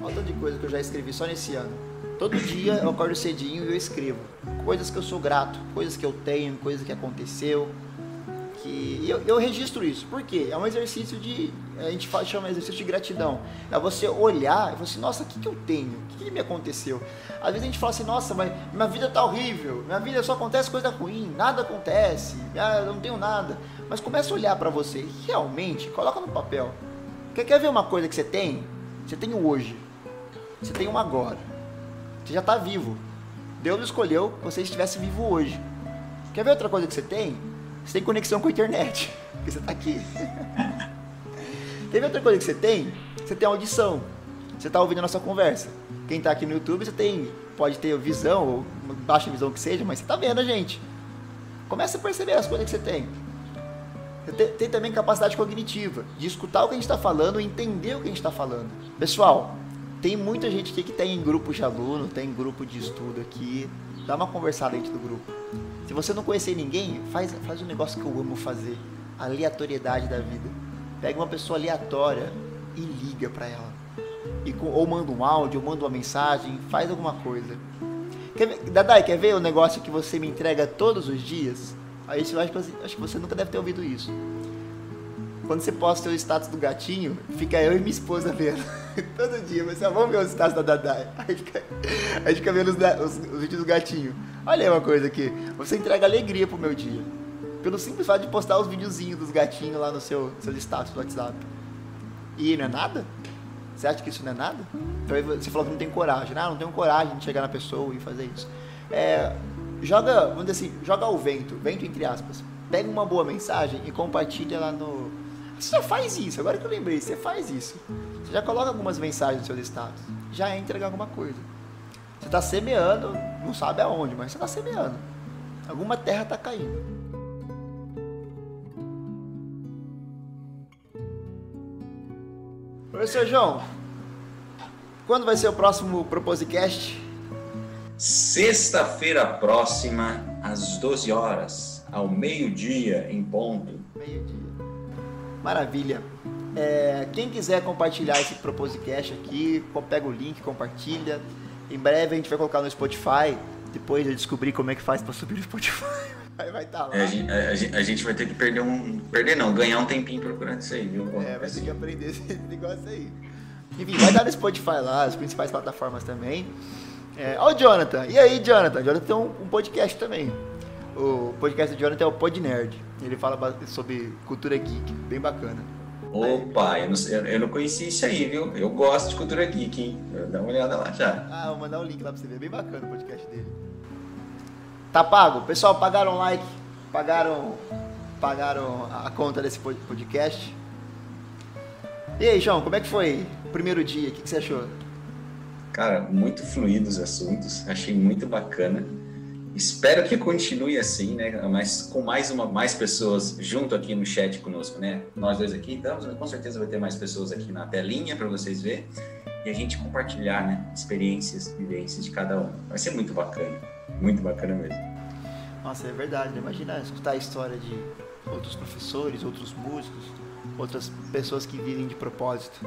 S1: olha de coisa que eu já escrevi só nesse ano. Todo dia eu acordo cedinho e eu escrevo. Coisas que eu sou grato, coisas que eu tenho, coisas que aconteceu, que eu, eu registro isso. Por quê? É um exercício de. A gente fala, chama exercício de gratidão. É você olhar e falar assim, nossa, o que, que eu tenho? O que, que me aconteceu? Às vezes a gente fala assim, nossa, mas minha vida tá horrível, minha vida só acontece coisa ruim, nada acontece, ah, eu não tenho nada. Mas começa a olhar para você realmente coloca no papel. Quer, quer ver uma coisa que você tem? Você tem o hoje. Você tem um agora. Você já está vivo. Deus escolheu que você estivesse vivo hoje. Quer ver outra coisa que você tem? Você tem conexão com a internet, porque você está aqui. Teve outra coisa que você tem? Você tem audição. Você está ouvindo a nossa conversa. Quem está aqui no YouTube, você tem, pode ter visão, ou baixa visão que seja, mas você está vendo a gente. Começa a perceber as coisas que você tem. Você tem, tem também capacidade cognitiva, de escutar o que a gente está falando e entender o que a gente está falando. Pessoal, tem muita gente aqui que tem grupo de aluno, tem grupo de estudo aqui. Dá uma conversada dentro do grupo. Se você não conhecer ninguém, faz, faz um negócio que eu amo fazer. Aleatoriedade da vida. Pega uma pessoa aleatória e liga para ela. E, ou manda um áudio, ou manda uma mensagem, faz alguma coisa. Quer ver, Dadai, quer ver o negócio que você me entrega todos os dias? Aí você acho, acho que você nunca deve ter ouvido isso. Quando você posta o status do gatinho, fica eu e minha esposa vendo. Todo dia, você ah, vamos ver o status da Dadai. Aí fica, aí fica vendo os, os, os vídeos do gatinho. Olha aí uma coisa aqui. Você entrega alegria pro meu dia. Pelo simples fato de postar os videozinhos dos gatinhos lá no seu, seu status do WhatsApp. E não é nada? Você acha que isso não é nada? Então você falou que não tem coragem. Ah, não tenho coragem de chegar na pessoa e fazer isso. É, joga, vamos dizer assim, joga ao vento, vento entre aspas. Pega uma boa mensagem e compartilha lá no. Você já faz isso, agora que eu lembrei, você faz isso. Você já coloca algumas mensagens no seu status. Já entra em alguma coisa. Você está semeando, não sabe aonde, mas você está semeando. Alguma terra está caindo. Professor João, quando vai ser o próximo Proposicast?
S2: Sexta-feira próxima, às 12 horas, ao meio-dia, em ponto.
S1: Meio-dia. Maravilha. É, quem quiser compartilhar esse Proposicast aqui, pega o link, compartilha. Em breve a gente vai colocar no Spotify. Depois eu descobrir como é que faz para subir no Spotify. Aí vai estar tá lá.
S2: É, a, gente, a, a, gente, vai ter que perder um. Perder não, ganhar um tempinho procurando isso aí, viu?
S1: É, vai ter que aprender esse negócio aí. Enfim, vai dar no Spotify lá, as principais plataformas também. É, ó o Jonathan. E aí, Jonathan? Jonathan tem um, um, podcast também. O podcast do Jonathan é o Pod Nerd. Ele fala sobre cultura geek, bem bacana.
S2: Opa, eu não, eu não conhecia isso aí, viu? Eu gosto de cultura geek, hein? Dá uma olhada lá já.
S1: Ah, vou mandar o um link lá pra você ver. Bem bacana o podcast dele. Tá pago? Pessoal, pagaram like? Pagaram, pagaram a conta desse podcast? E aí, João, como é que foi o primeiro dia? O que, que você achou?
S2: Cara, muito fluido os assuntos. Achei muito bacana. Espero que continue assim, né? Mas com mais uma, mais pessoas junto aqui no chat conosco, né? Nós dois aqui estamos, com certeza vai ter mais pessoas aqui na telinha para vocês verem e a gente compartilhar, né? Experiências, vivências de cada um. Vai ser muito bacana, muito bacana mesmo.
S1: Nossa, é verdade. Né? Imagina escutar a história de outros professores, outros músicos, outras pessoas que vivem de propósito.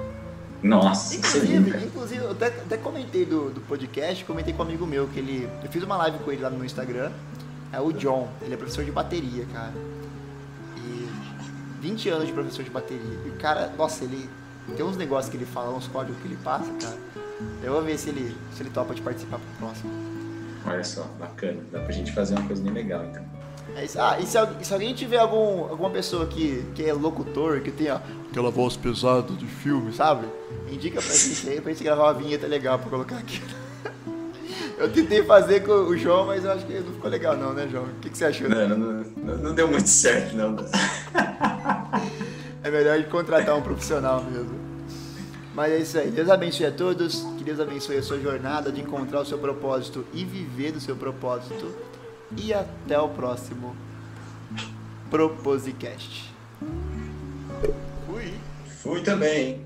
S2: Nossa,
S1: inclusive, inclusive eu até, até comentei do, do podcast, comentei com um amigo meu que ele. Eu fiz uma live com ele lá no meu Instagram. É o John, ele é professor de bateria, cara. E 20 anos de professor de bateria. E o cara, nossa, ele tem uns negócios que ele fala, uns códigos que ele passa, cara. Eu vou ver se ele, se ele topa de participar pro próximo.
S2: Olha só, bacana. Dá pra gente fazer uma coisa bem legal, então.
S1: É isso. Ah, e se, se, alguém tiver algum, alguma pessoa que, que é locutor, que tem ó, aquela voz pesada de filme, sabe? Indica pra gente aí pra gente gravar uma vinheta legal pra colocar aqui. Eu tentei fazer com o João, mas eu acho que não ficou legal não, né, João? O que, que você achou?
S2: Não, não, não, não deu muito certo, não.
S1: é melhor contratar um profissional mesmo. Mas é isso aí. Deus abençoe a todos. Que Deus abençoe a sua jornada de encontrar o seu propósito e viver do seu propósito e até o próximo Proposicast.
S2: Fui. Fui também.